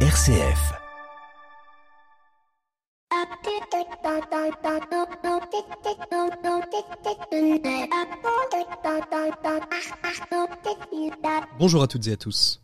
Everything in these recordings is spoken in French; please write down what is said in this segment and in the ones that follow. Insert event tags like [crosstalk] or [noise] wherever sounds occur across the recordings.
RCF. Bonjour à toutes et à tous.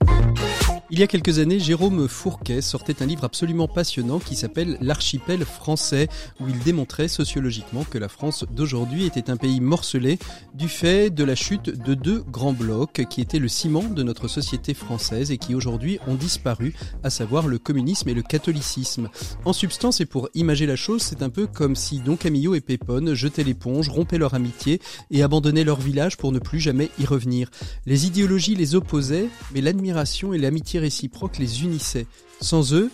Il y a quelques années, Jérôme Fourquet sortait un livre absolument passionnant qui s'appelle L'archipel français, où il démontrait sociologiquement que la France d'aujourd'hui était un pays morcelé du fait de la chute de deux grands blocs qui étaient le ciment de notre société française et qui aujourd'hui ont disparu, à savoir le communisme et le catholicisme. En substance et pour imager la chose, c'est un peu comme si Don Camillo et Pépone jetaient l'éponge, rompaient leur amitié et abandonnaient leur village pour ne plus jamais y revenir. Les idéologies les opposaient, mais l'admiration et l'amitié réciproque les unissaient. Sans eux,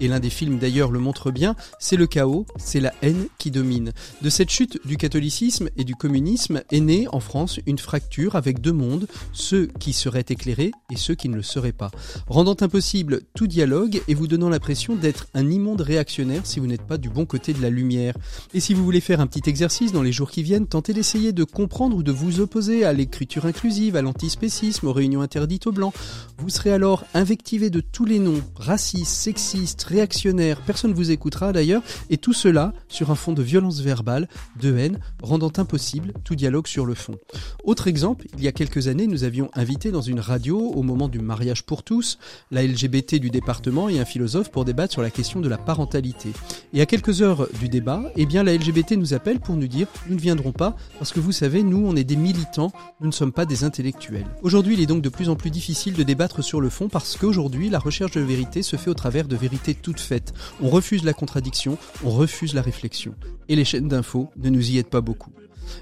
et l'un des films d'ailleurs le montre bien, c'est le chaos, c'est la haine qui domine. De cette chute du catholicisme et du communisme est née en France une fracture avec deux mondes, ceux qui seraient éclairés et ceux qui ne le seraient pas, rendant impossible tout dialogue et vous donnant l'impression d'être un immonde réactionnaire si vous n'êtes pas du bon côté de la lumière. Et si vous voulez faire un petit exercice dans les jours qui viennent, tentez d'essayer de comprendre ou de vous opposer à l'écriture inclusive, à l'antispécisme, aux réunions interdites aux blancs. Vous serez alors invectivé de tous les noms, racistes, sexistes, réactionnaire, personne ne vous écoutera d'ailleurs, et tout cela sur un fond de violence verbale, de haine, rendant impossible tout dialogue sur le fond. Autre exemple, il y a quelques années, nous avions invité dans une radio, au moment du mariage pour tous, la LGBT du département et un philosophe pour débattre sur la question de la parentalité. Et à quelques heures du débat, eh bien la LGBT nous appelle pour nous dire nous ne viendrons pas parce que vous savez, nous on est des militants, nous ne sommes pas des intellectuels. Aujourd'hui, il est donc de plus en plus difficile de débattre sur le fond parce qu'aujourd'hui, la recherche de vérité se fait au travers de vérités toute faite. On refuse la contradiction, on refuse la réflexion. Et les chaînes d'infos ne nous y aident pas beaucoup.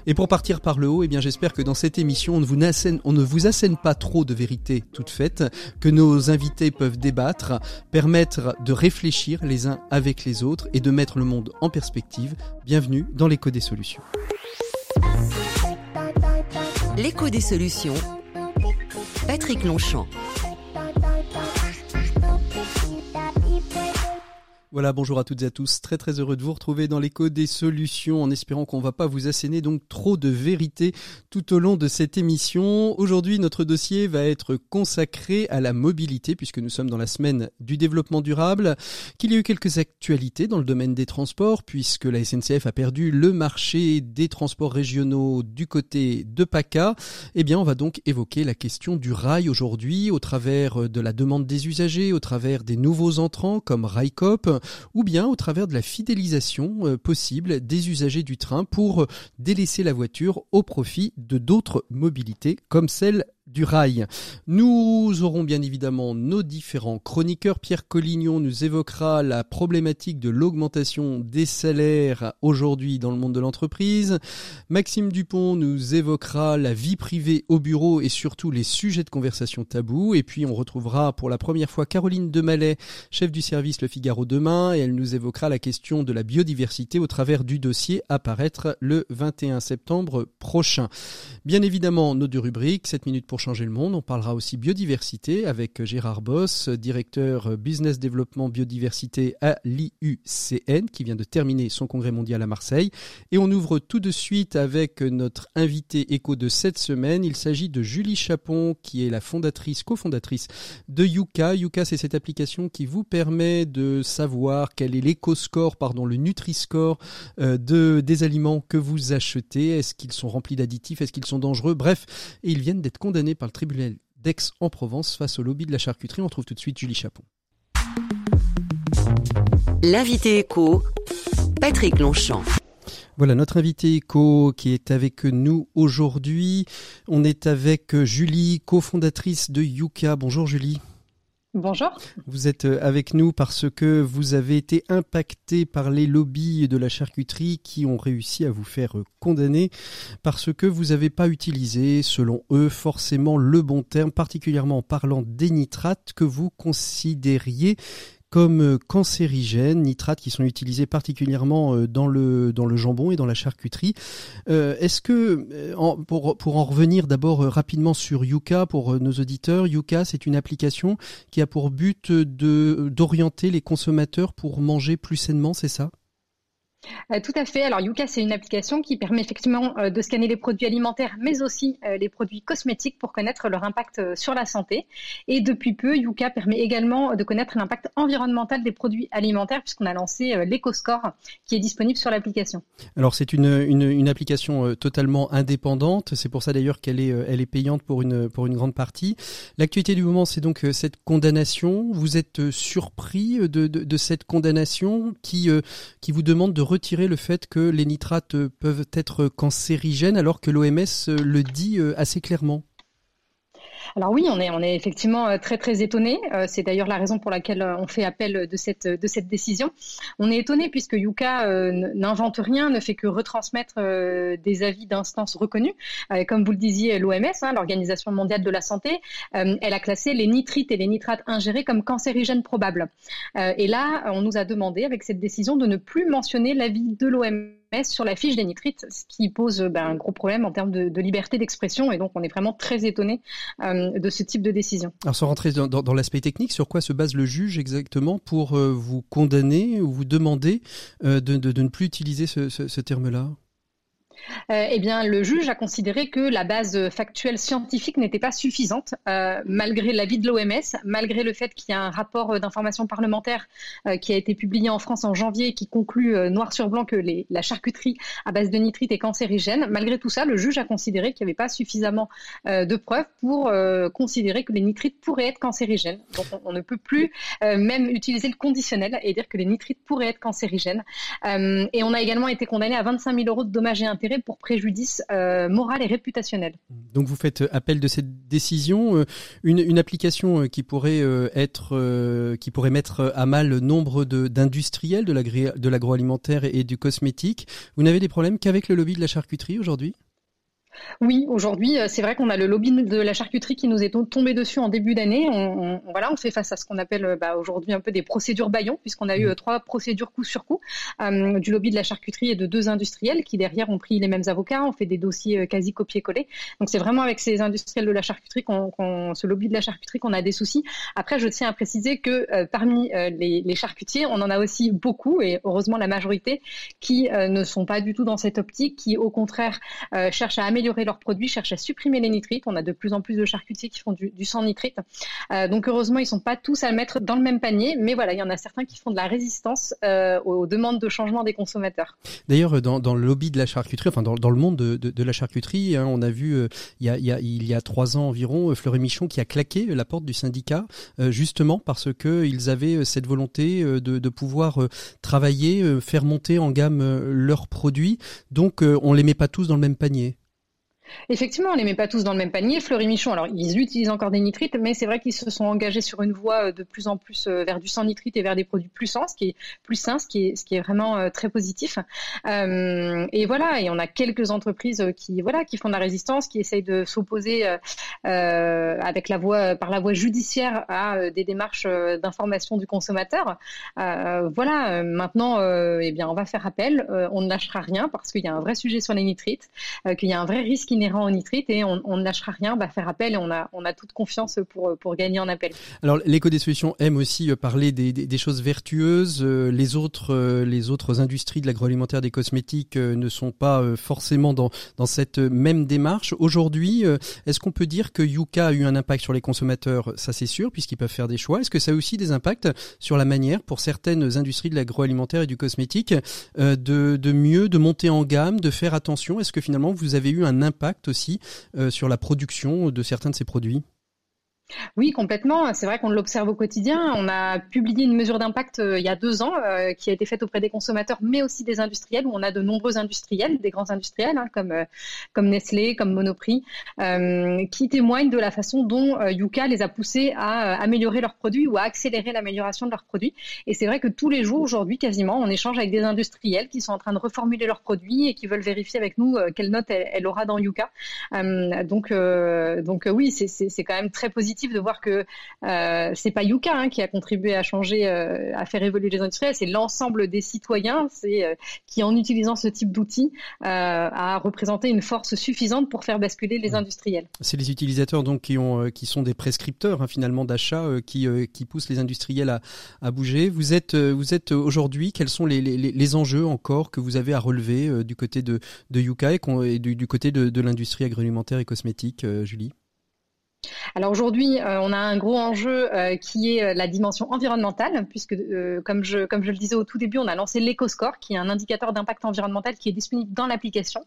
Et pour partir par le haut, eh bien j'espère que dans cette émission, on ne, vous assène, on ne vous assène pas trop de vérités toutes faites, que nos invités peuvent débattre, permettre de réfléchir les uns avec les autres et de mettre le monde en perspective. Bienvenue dans l'écho des solutions. L'écho des solutions. Patrick Longchamp. Voilà, bonjour à toutes et à tous. Très très heureux de vous retrouver dans l'écho des solutions en espérant qu'on va pas vous asséner donc trop de vérité tout au long de cette émission. Aujourd'hui, notre dossier va être consacré à la mobilité puisque nous sommes dans la semaine du développement durable, qu'il y a eu quelques actualités dans le domaine des transports puisque la SNCF a perdu le marché des transports régionaux du côté de PACA. Eh bien, on va donc évoquer la question du rail aujourd'hui au travers de la demande des usagers, au travers des nouveaux entrants comme Railcop ou bien au travers de la fidélisation euh, possible des usagers du train pour délaisser la voiture au profit de d'autres mobilités comme celle du rail. Nous aurons bien évidemment nos différents chroniqueurs. Pierre Collignon nous évoquera la problématique de l'augmentation des salaires aujourd'hui dans le monde de l'entreprise. Maxime Dupont nous évoquera la vie privée au bureau et surtout les sujets de conversation tabous. Et puis on retrouvera pour la première fois Caroline Demallet, chef du service Le Figaro demain, et elle nous évoquera la question de la biodiversité au travers du dossier à paraître le 21 septembre prochain. Bien évidemment, nos deux rubriques, 7 minutes pour pour changer le monde. On parlera aussi biodiversité avec Gérard Boss, directeur business développement biodiversité à l'IUCN, qui vient de terminer son congrès mondial à Marseille. Et on ouvre tout de suite avec notre invité écho de cette semaine. Il s'agit de Julie Chapon, qui est la fondatrice, cofondatrice de Yuka. Yuka, c'est cette application qui vous permet de savoir quel est l'éco-score, pardon, le Nutri-Score euh, de, des aliments que vous achetez. Est-ce qu'ils sont remplis d'additifs? Est-ce qu'ils sont dangereux? Bref, ils viennent d'être condamnés par le tribunal d'Aix-en-Provence face au lobby de la charcuterie. On trouve tout de suite Julie Chapon. L'invité éco, Patrick Longchamp. Voilà notre invité éco qui est avec nous aujourd'hui. On est avec Julie, cofondatrice de Yuka. Bonjour Julie. Bonjour. Vous êtes euh, avec nous parce que vous avez été impacté par les lobbies de la charcuterie qui ont réussi à vous faire euh, condamner parce que vous n'avez pas utilisé, selon eux, forcément le bon terme, particulièrement en parlant des nitrates que vous considériez comme euh, cancérigènes, nitrates qui sont utilisés particulièrement euh, dans le, dans le jambon et dans la charcuterie. Euh, est-ce que, pour, pour en revenir d'abord rapidement sur Yuka, pour nos auditeurs, Yuka, c'est une application qui a pour but d'orienter les consommateurs pour manger plus sainement, c'est ça? Euh, tout à fait. Alors Yuka, c'est une application qui permet effectivement euh, de scanner les produits alimentaires, mais aussi euh, les produits cosmétiques pour connaître leur impact sur la santé. Et depuis peu, Yuka permet également de connaître l'impact environnemental des produits alimentaires, puisqu'on a lancé l'EcoScore qui est disponible sur l'application. Alors c'est une, une, application totalement indépendante. C'est pour ça d'ailleurs qu'elle est, elle est payante pour une, pour une grande partie. L'actualité du moment, c'est donc cette condamnation. Vous êtes surpris de, de, de cette condamnation qui, qui vous demande de retirer le fait que les nitrates peuvent être cancérigènes alors que l'OMS le dit euh, assez clairement alors oui, on est, on est effectivement euh, très très étonné. Euh, c'est d'ailleurs la raison pour laquelle euh, on fait appel de cette, de cette décision. On est étonné puisque Yuka n'invente rien, ne fait que retransmettre des avis d'instances reconnues. Comme vous le disiez, l'OMS, hein, l'Organisation mondiale de la santé, elle a classé les nitrites et les nitrates ingérés comme cancérigènes probables. Et là, on nous a demandé avec cette décision de ne plus mentionner l'avis de l'OMS sur la fiche des nitrites, ce qui pose ben, un gros problème en termes de, liberté d'expression. Et donc, on est vraiment très étonné euh, de ce type de décision. Alors, sans rentrer dans, l'aspect technique, sur quoi se base le juge exactement pour euh, vous condamner ou vous demander euh, de, ne plus utiliser ce terme-là? Euh, eh bien, le juge a considéré que la base factuelle scientifique n'était pas suffisante, euh, malgré l'avis de l'OMS, malgré le fait qu'il y a un rapport d'information parlementaire euh, qui a été publié en France en janvier qui conclut noir sur blanc que la charcuterie à base de nitrite est cancérigène. Malgré tout ça, le juge a considéré qu'il n'y avait pas suffisamment de preuves pour considérer que les nitrites pourraient être cancérigènes. Donc, on, ne peut plus même utiliser le conditionnel et dire que les nitrites pourraient être cancérigènes. et on a également été condamné à 25 000 euros de dommages et intérêts pour préjudice euh, moral et réputationnel. Donc vous faites appel de cette décision, euh, une, application euh, qui pourrait être, qui pourrait mettre à mal nombre d'industriels de l'agroalimentaire et du cosmétique. Vous n'avez des problèmes qu'avec le lobby de la charcuterie aujourd'hui? Oui, aujourd'hui, euh, c'est vrai qu'on a le lobby de la charcuterie qui nous est tombé dessus en début d'année. On, voilà, on fait face à ce qu'on appelle euh, bah, aujourd'hui un peu des procédures baillons, puisqu'on a eu mmh. euh, trois procédures coup sur coup du lobby de la charcuterie et de deux industriels qui derrière ont pris les mêmes avocats, ont fait des dossiers quasi copier-coller. Donc c'est vraiment avec ces industriels de la charcuterie, qu'on, ce lobby de la charcuterie, qu'on a des soucis. Après, je tiens à préciser que parmi les, les, charcutiers, on en a aussi beaucoup, et heureusement la majorité, qui ne sont pas du tout dans cette optique, qui au contraire cherchent à améliorer améliorer leurs produits, cherchent à supprimer les nitrites. On a de plus en plus de charcutiers qui font du, sans nitrite. Euh, donc heureusement, ils sont pas tous à mettre dans le même panier, mais voilà, il y en a certains qui font de la résistance euh, aux demandes de changement des consommateurs. D'ailleurs, dans, le lobby de la charcuterie, enfin dans, le monde de, la charcuterie, hein, on a vu euh, il, y a, trois ans environ Fleury Michon qui a claqué la porte du syndicat justement parce que ils avaient cette volonté de, de pouvoir travailler, faire monter en gamme leurs produits. Donc on les met pas tous dans le même panier. Effectivement, on les met pas tous dans le même panier. Fleury Michon, alors ils utilisent encore des nitrites, mais c'est vrai qu'ils se sont engagés sur une voie euh, de plus en plus euh, vers du sans nitrite et vers des produits plus sains, ce qui est plus sain, ce qui est vraiment euh, très positif. et voilà, et on a quelques entreprises qui voilà qui font de la résistance, qui essayent de s'opposer avec la voie par la voie judiciaire à des démarches d'information du consommateur. voilà, maintenant, eh bien, on va faire appel. on ne lâchera rien parce qu'il y a un vrai sujet sur les nitrites, qu'il y a un vrai risque inhérent au nitrite et on, ne lâchera rien, bah, faire appel et on a, on a toute confiance pour, pour gagner en appel. Alors l'éco des solutions aime aussi euh, parler des, des, choses vertueuses. Euh, les autres, euh, les autres industries de l'agroalimentaire, des cosmétiques ne sont pas forcément dans, dans cette même démarche. Aujourd'hui, est-ce qu'on peut dire que Yuka a eu un impact sur les consommateurs? Ça c'est sûr, puisqu'ils peuvent faire des choix. Est-ce que ça a aussi des impacts sur la manière pour certaines industries de l'agroalimentaire et du cosmétique de, de mieux, de monter en gamme, de faire attention? Est-ce que finalement vous avez eu un impact aussi euh, sur la production de certains de ces produits? Oui, complètement. C'est vrai qu'on l'observe au quotidien. On a publié une mesure d'impact euh, il y a deux ans euh, qui a été faite auprès des consommateurs, mais aussi des industriels, où on a de nombreux industriels, des grands industriels hein, comme, euh, comme Nestlé, comme Monoprix, qui témoignent de la façon dont Yuka les a poussés à améliorer leurs produits ou à accélérer l'amélioration de leurs produits. Et c'est vrai que tous les jours, aujourd'hui, quasiment, on échange avec des industriels qui sont en train de reformuler leurs produits et qui veulent vérifier avec nous quelle note elle, aura dans Yuka. donc, donc oui, c'est quand même très positif positif de voir que euh, c'est pas Yuka hein, qui a contribué à changer, euh, à faire évoluer les industriels, c'est l'ensemble des citoyens, c'est euh, qui en utilisant ce type d'outils a représenté une force suffisante pour faire basculer les industriels. C'est les utilisateurs donc qui ont, qui sont des prescripteurs hein, finalement d'achat, qui qui poussent les industriels à, à bouger. Vous êtes vous êtes aujourd'hui, quels sont les, les, les, enjeux encore que vous avez à relever du côté de de Yuka et, du, du côté de, de l'industrie agroalimentaire et cosmétique, Julie? Alors aujourd'hui, euh, on a un gros enjeu euh, qui est euh, la dimension environnementale, puisque comme je comme je le disais au tout début, on a lancé l'EcoScore, qui est un indicateur d'impact environnemental qui est disponible dans l'application.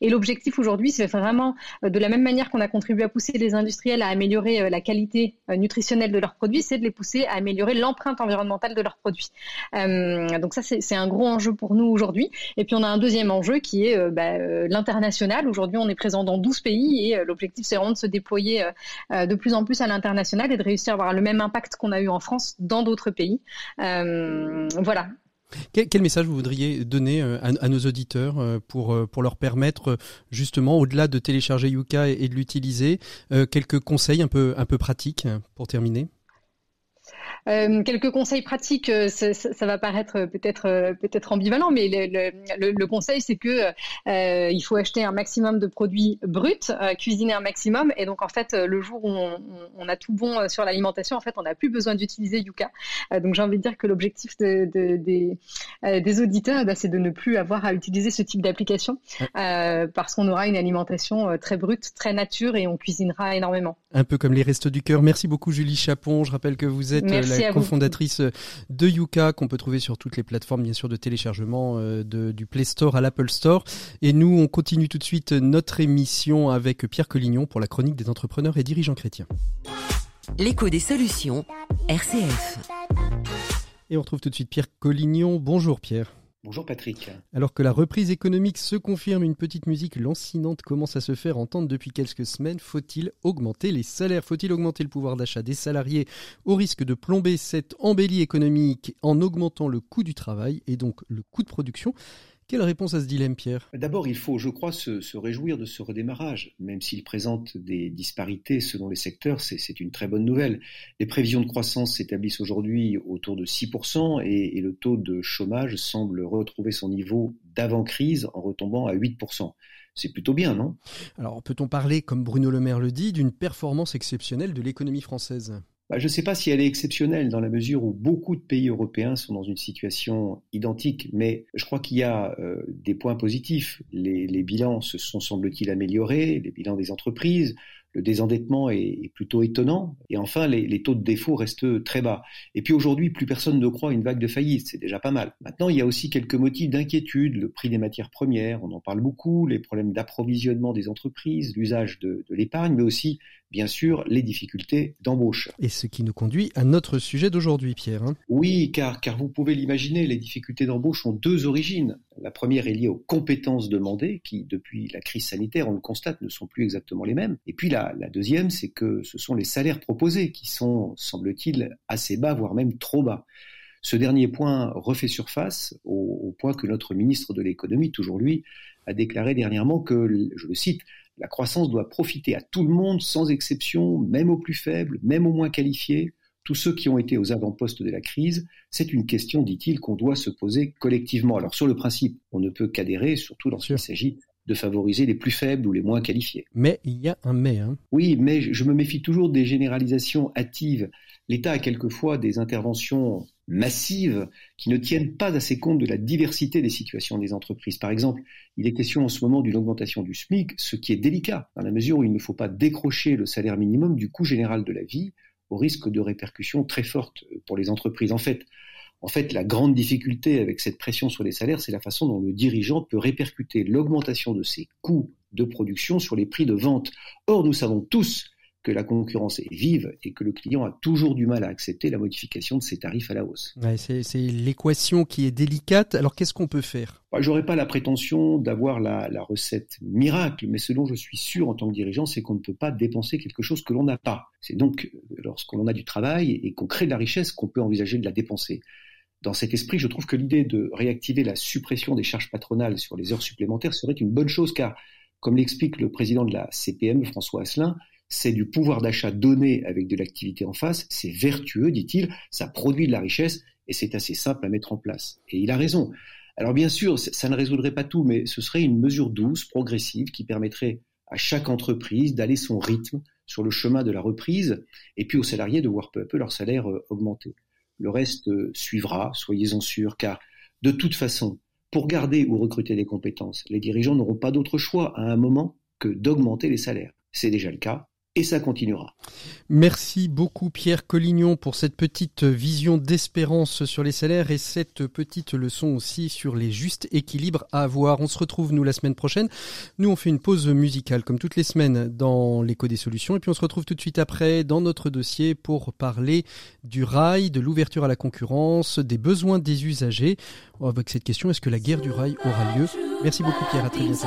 Et l'objectif aujourd'hui, c'est vraiment de la même manière qu'on a contribué à pousser les industriels à améliorer la qualité nutritionnelle de leurs produits, c'est de les pousser à améliorer l'empreinte environnementale de leurs produits. donc ça, c'est un gros enjeu pour nous aujourd'hui. Et puis on a un deuxième enjeu qui est bah, l'international. Aujourd'hui, on est présent dans 12 pays et l'objectif, c'est vraiment de se déployer de plus en plus à l'international et de réussir à avoir le même impact qu'on a eu en France dans d'autres pays. Euh, voilà. Quel, message vous voudriez donner euh, à, nos auditeurs pour, pour leur permettre justement, au-delà de télécharger Yuka et, de l'utiliser, quelques conseils un peu, un peu pratiques pour terminer? Euh, quelques conseils pratiques, euh, ça, ça, va paraître peut-être euh, peut-être ambivalent, mais le, le, le conseil c'est que euh, il faut acheter un maximum de produits bruts, cuisiner un maximum, et donc en fait le jour où on, on a tout bon sur l'alimentation, en fait on n'a plus besoin d'utiliser Yuka. donc j'ai envie de dire que l'objectif de, de, des, des auditeurs, bah, c'est de ne plus avoir à utiliser ce type d'application parce qu'on aura une alimentation très brute, très nature, et on cuisinera énormément. Un peu comme les restos du cœur. Merci beaucoup Julie Chapon. Je rappelle que vous êtes la cofondatrice de Yuka qu'on peut trouver sur toutes les plateformes bien sûr de téléchargement euh, de, du Play Store à l'Apple Store. Et nous, on continue tout de suite notre émission avec Pierre Collignon pour la chronique des entrepreneurs et dirigeants chrétiens. L'écho des solutions, RCF. Et on retrouve tout de suite Pierre Collignon. Bonjour Pierre. Bonjour Patrick. Alors que la reprise économique se confirme, une petite musique lancinante commence à se faire entendre depuis quelques semaines. Faut-il augmenter les salaires? Faut-il augmenter le pouvoir d'achat des salariés au risque de plomber cette embellie économique en augmentant le coût du travail et donc le coût de production? Quelle réponse à ce dilemme, Pierre? D'abord, il faut, je crois, se, réjouir de ce redémarrage. Même s'il présente des disparités selon les secteurs, c'est une très bonne nouvelle. Les prévisions de croissance s'établissent aujourd'hui autour de 6% et, et, le taux de chômage semble retrouver son niveau d'avant-crise en retombant à 8%. C'est plutôt bien, non? Alors, peut-on parler, comme Bruno Le Maire le dit, d'une performance exceptionnelle de l'économie française? Bah, je ne sais pas si elle est exceptionnelle dans la mesure où beaucoup de pays européens sont dans une situation identique, mais je crois qu'il y a euh, des points positifs. Les, bilans se sont, semble-t-il, améliorés, les bilans des entreprises, le désendettement est, plutôt étonnant. Et enfin, les, taux de défaut restent très bas. Et puis aujourd'hui, plus personne ne croit à une vague de faillite. C'est déjà pas mal. Maintenant, il y a aussi quelques motifs d'inquiétude. Le prix des matières premières, on en parle beaucoup, les problèmes d'approvisionnement des entreprises, l'usage de l'épargne, mais aussi bien sûr les difficultés d'embauche. Et ce qui nous conduit à notre sujet d'aujourd'hui, Pierre. Hein. oui, car, car vous pouvez l'imaginer, les difficultés d'embauche ont deux origines. La première est liée aux compétences demandées, qui depuis la crise sanitaire, on le constate, ne sont plus exactement les mêmes. Et puis la, la deuxième, c'est que ce sont les salaires proposés qui sont, semble-t-il, assez bas, voire même trop bas. Ce dernier point refait surface au, au point que notre ministre de l'économie, toujours lui, a déclaré dernièrement que, je le cite, la croissance doit profiter à tout le monde sans exception, même aux plus faibles, même aux moins qualifiés, tous ceux qui ont été aux avant-postes de la crise. C'est une question, dit-il, qu'on doit se poser collectivement. Alors sur le principe, on ne peut qu'adhérer, surtout lorsqu'il s'agit de favoriser les plus faibles ou les moins qualifiés. Mais il y a un mais. Hein. Oui, mais je me méfie toujours des généralisations hâtives. L'État a quelquefois des interventions massives qui ne tiennent pas assez compte de la diversité des situations des entreprises. Par exemple, il est question en ce moment d'une augmentation du SMIC, ce qui est délicat, dans la mesure où il ne faut pas décrocher le salaire minimum du coût général de la vie, au risque de répercussions très fortes pour les entreprises. En fait, en fait, la grande difficulté avec cette pression sur les salaires, c'est la façon dont le dirigeant peut répercuter l'augmentation de ses coûts de production sur les prix de vente. Or, nous savons tous que la concurrence est vive et que le client a toujours du mal à accepter la modification de ses tarifs à la hausse. c'est l'équation qui est délicate. Alors qu'est-ce qu'on peut faire? J'aurais pas la prétention d'avoir la, recette miracle, mais ce dont je suis sûr en tant que dirigeant, c'est qu'on ne peut pas dépenser quelque chose que l'on n'a pas. C'est donc lorsqu'on a du travail et qu'on crée de la richesse qu'on peut envisager de la dépenser. Dans cet esprit, je trouve que l'idée de réactiver la suppression des charges patronales sur les heures supplémentaires serait une bonne chose car, comme l'explique le président de la CPM, François Asselin, c'est du pouvoir d'achat donné avec de l'activité en face, c'est vertueux, dit-il, ça produit de la richesse et c'est assez simple à mettre en place. Et il a raison. Alors bien sûr, ça ne résoudrait pas tout, mais ce serait une mesure douce, progressive, qui permettrait à chaque entreprise d'aller son rythme sur le chemin de la reprise, et puis aux salariés de voir peu à peu leur salaire euh, augmenter. Le reste euh, suivra, soyez-en sûrs, car de toute façon, pour garder ou recruter des compétences, les dirigeants n'auront pas d'autre choix à un moment que d'augmenter les salaires. C'est déjà le cas, et ça continuera. Merci beaucoup Pierre Collignon pour cette petite vision d'espérance sur les salaires et cette petite leçon aussi sur les justes équilibres à avoir. On se retrouve nous la semaine prochaine. Nous on fait une pause musicale comme toutes les semaines dans l'écho des solutions et puis on se retrouve tout de suite après dans notre dossier pour parler du rail, de l'ouverture à la concurrence, des besoins des usagers. Avec cette question, est-ce que la guerre du rail aura lieu? Merci beaucoup Pierre, à très bientôt.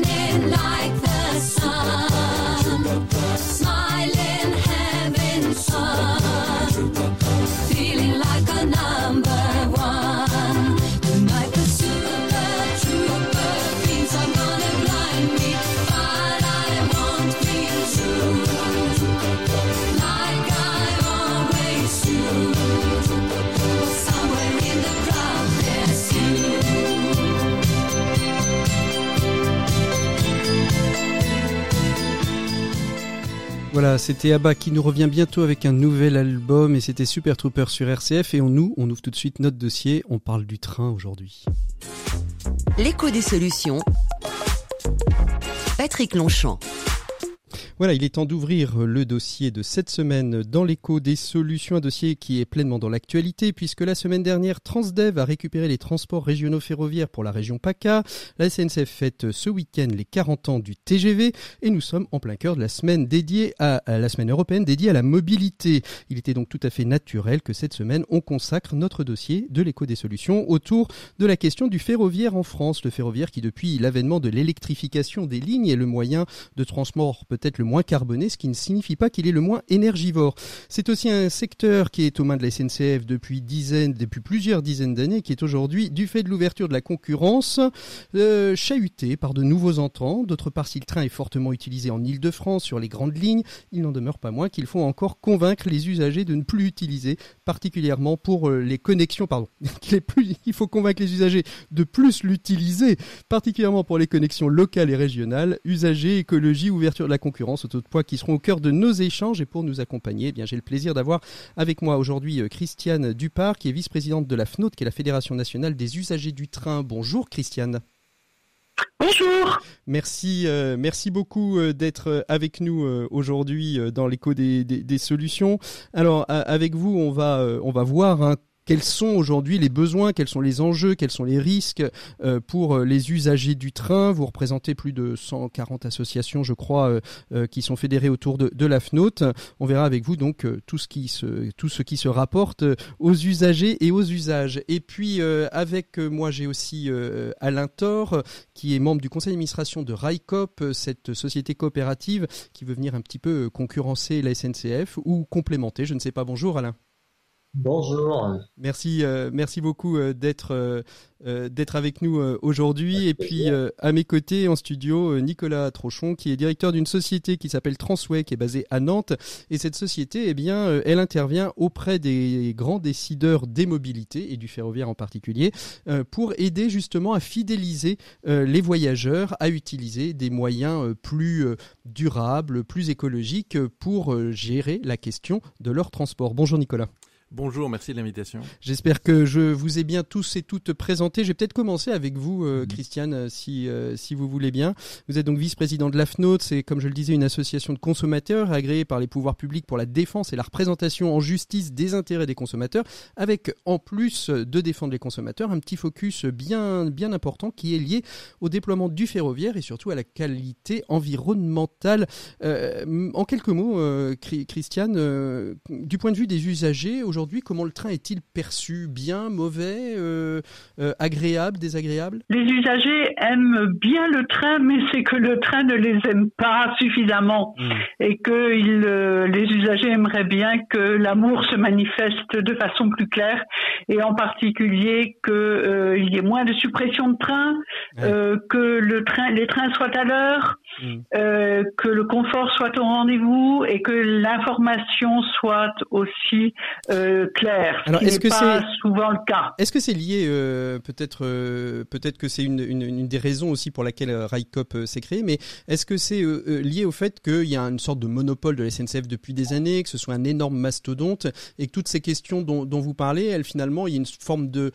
Voilà, c'était Abba qui nous revient bientôt avec un nouvel album et c'était Super Trooper sur RCF et on nous, on ouvre tout de suite notre dossier, on parle du train aujourd'hui. L'écho des solutions. Patrick Longchamp. Voilà, il est temps d'ouvrir le dossier de cette semaine dans l'écho des solutions, un dossier qui est pleinement dans l'actualité puisque la semaine dernière, Transdev a récupéré les transports régionaux ferroviaires pour la région PACA. La SNCF fête ce week-end les 40 ans du TGV et nous sommes en plein cœur de la semaine dédiée à, la semaine européenne dédiée à la mobilité. Il était donc tout à fait naturel que cette semaine on consacre notre dossier de l'écho des solutions autour de la question du ferroviaire en France. Le ferroviaire qui depuis l'avènement de l'électrification des lignes est le moyen de transport peut-être le moins carboné, ce qui ne signifie pas qu'il est le moins énergivore. C'est aussi un secteur qui est aux mains de la SNCF depuis dizaines, depuis plusieurs dizaines d'années, qui est aujourd'hui, du fait de l'ouverture de la concurrence, euh, chahuté par de nouveaux entrants. D'autre part, si le train est fortement utilisé en Ile-de-France sur les grandes lignes, il n'en demeure pas moins qu'il faut encore convaincre les usagers de ne plus l'utiliser, particulièrement pour euh, les connexions, pardon, [laughs] il faut convaincre les usagers de plus l'utiliser, particulièrement pour les connexions locales et régionales, usagers, écologie, ouverture de la concurrence de poids qui seront au cœur de nos échanges. Et pour nous accompagner, eh bien, j'ai le plaisir d'avoir avec moi aujourd'hui euh, Christiane Dupart, qui est vice-présidente de la FNOT, qui est la Fédération nationale des usagers du train. Bonjour Christiane. Bonjour. Merci, euh, merci beaucoup euh, d'être avec nous aujourd'hui dans l'écho des, des, solutions. Alors avec vous, on va on va voir un quels sont aujourd'hui les besoins, quels sont les enjeux, quels sont les risques euh, pour euh, les usagers du train. Vous représentez plus de 140 associations, je crois, euh, qui sont fédérées autour de, la FNOT. On verra avec vous donc tout ce qui se tout ce qui se rapporte aux usagers et aux usages. Et puis avec moi, j'ai aussi Alain Thor, qui est membre du conseil d'administration de RAICOP, cette société coopérative qui veut venir un petit peu concurrencer la SNCF ou complémenter. Je ne sais pas. Bonjour Alain. Bonjour. Merci, euh, merci beaucoup euh, d'être euh, d'être avec nous aujourd'hui. Et puis à mes côtés en studio, Nicolas Trochon, qui est directeur d'une société qui s'appelle Transway, qui est basée à Nantes. Et cette société, eh bien, elle intervient auprès des grands décideurs des mobilités et du ferroviaire en particulier, pour aider justement à fidéliser les voyageurs à utiliser des moyens plus durables, plus écologiques pour gérer la question de leur transport. Bonjour Nicolas. Bonjour, merci de l'invitation. J'espère que je vous ai bien tous et toutes présentés. Je vais peut-être commencer avec vous, euh, mhm. Christiane, euh, si, euh, si vous voulez bien. Vous êtes donc vice-président de l'AFNOT, c'est comme je le disais une association de consommateurs agréée par les pouvoirs publics pour la défense et la représentation en justice des intérêts des consommateurs, avec en plus de défendre les consommateurs, un petit focus bien, bien important qui est lié au déploiement du ferroviaire et surtout à la qualité environnementale. en quelques mots, Christiane, du point de vue des usagers, aujourd'hui, aujourd'hui, comment le train est-il perçu Bien, mauvais, euh, euh, agréable, désagréable Les usagers aiment bien le train, mais c'est que le train ne les aime pas suffisamment. Hmm. et que euh, les usagers aimeraient bien que l'amour se manifeste de façon plus claire. Et en particulier qu'il y ait moins de suppression de trains, que le train, les trains soient à l'heure, hmm. que le confort soit au rendez-vous et que l'information soit aussi clair, Alors, est-ce que c'est souvent le cas. Est-ce que c'est lié euh, peut-être euh, peut-être que c'est une, une, des raisons aussi pour laquelle euh, Railcop s'est créé, mais est-ce que c'est lié au fait qu'il y a une sorte de monopole de la SNCF depuis des années, que ce soit un énorme mastodonte et que toutes ces questions dont, dont vous parlez, elles finalement il y a une forme de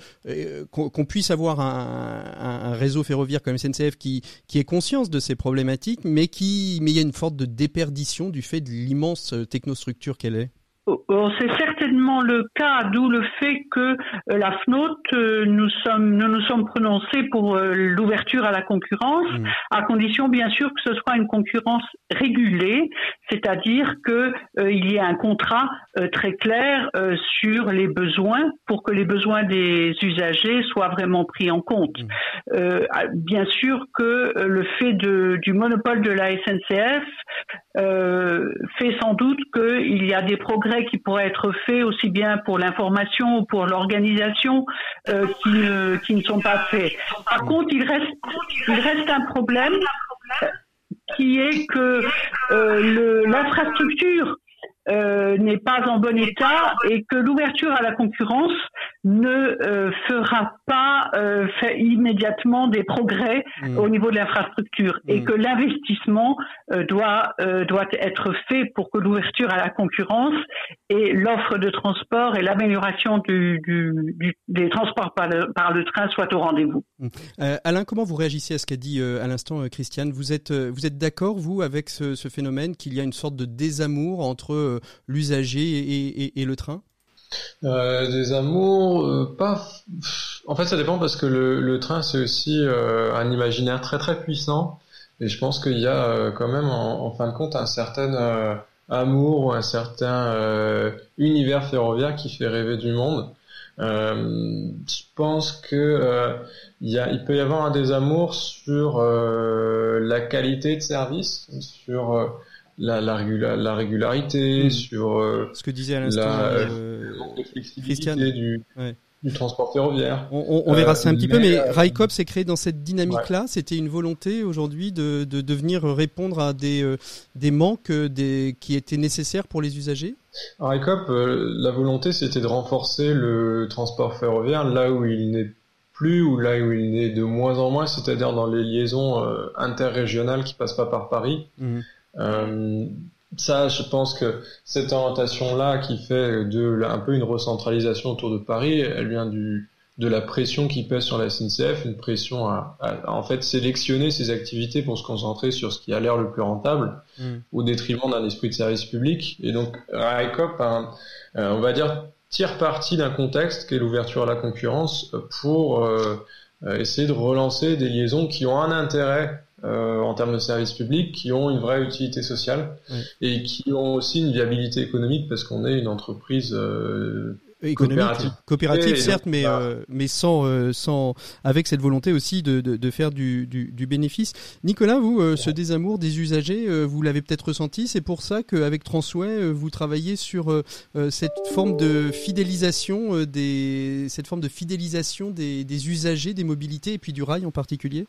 qu'on puisse avoir un, un, réseau ferroviaire comme SNCF qui qui ait conscience de ces problématiques, mais qui mais il y a une forme de déperdition du fait de l'immense technostructure qu'elle est. Oh, oh, c'est le cas, d'où le fait que euh, la FNOT, euh, nous sommes, nous nous sommes prononcés pour euh, l'ouverture à la concurrence, mmh. à condition bien sûr que ce soit une concurrence régulée, c'est-à-dire que il y ait un contrat très clair sur les besoins pour que les besoins des usagers soient vraiment pris en compte. Mmh. bien sûr que le fait de, du monopole de la SNCF fait sans doute qu'il y a des progrès qui pourraient être faits aussi bien pour l'information ou pour l'organisation euh, qui, ne, sont pas faits. Par contre, il reste, un problème qui est que euh, l'infrastructure euh, n'est pas en bon état et que l'ouverture à la concurrence ne euh, fera pas euh, fait immédiatement des progrès mmh. au niveau de l'infrastructure et mmh. que l'investissement doit doit être fait pour que l'ouverture à la concurrence et l'offre de transport et l'amélioration du, du, des transports par le, par le train soient au rendez-vous. Mmh. Alain, comment vous réagissez à ce qu'a dit à l'instant Christiane? Vous êtes vous êtes d'accord vous avec ce, ce phénomène qu'il y a une sorte de désamour entre l'usager et, le train euh, des amours, euh, pas. En fait, ça dépend parce que le, train c'est aussi euh, un imaginaire très très puissant et je pense qu'il y a quand même en, fin de compte un certain amour ou un certain univers ferroviaire qui fait rêver du monde. je pense que il, y a, il peut y avoir un désamour sur la qualité de service, sur la, la, la régularité, hmm. sur euh, ce que disait à l'instant euh, Christian du, du, transport ferroviaire. On, on, verra ça un petit peu, mais euh, Raikop s'est créé dans cette dynamique-là. C'était une volonté aujourd'hui de, de, de, venir répondre à des, des manques des, qui étaient nécessaires pour les usagers? Raikop, la volonté, c'était de renforcer le transport ferroviaire là où il n'est plus ou là où il n'est de moins en moins, c'est-à-dire dans les liaisons interrégionales qui passent pas par Paris. Mmh. Euh, ça, je pense que cette orientation-là qui fait de un peu une recentralisation autour de Paris, elle vient du de la pression qui pèse sur la SNCF, une pression à, en fait sélectionner ses activités pour se concentrer sur ce qui a l'air le plus rentable, mm. au détriment d'un esprit de service public. Et donc RICOP, euh, on va dire, tire parti d'un contexte qui est l'ouverture à la concurrence pour euh, essayer de relancer des liaisons qui ont un intérêt euh, en termes de services publics qui ont une vraie utilité sociale et qui ont aussi une viabilité économique parce qu'on est une entreprise euh, économique, coopérative, certes, mais bah. mais sans sans avec cette volonté aussi de, de, de faire du, du, du, bénéfice. Nicolas, vous, ce désamour des usagers, vous l'avez peut-être ressenti. C'est pour ça qu'avec Transway, vous travaillez sur cette forme de fidélisation des cette forme de fidélisation des, des usagers des mobilités et puis du rail en particulier?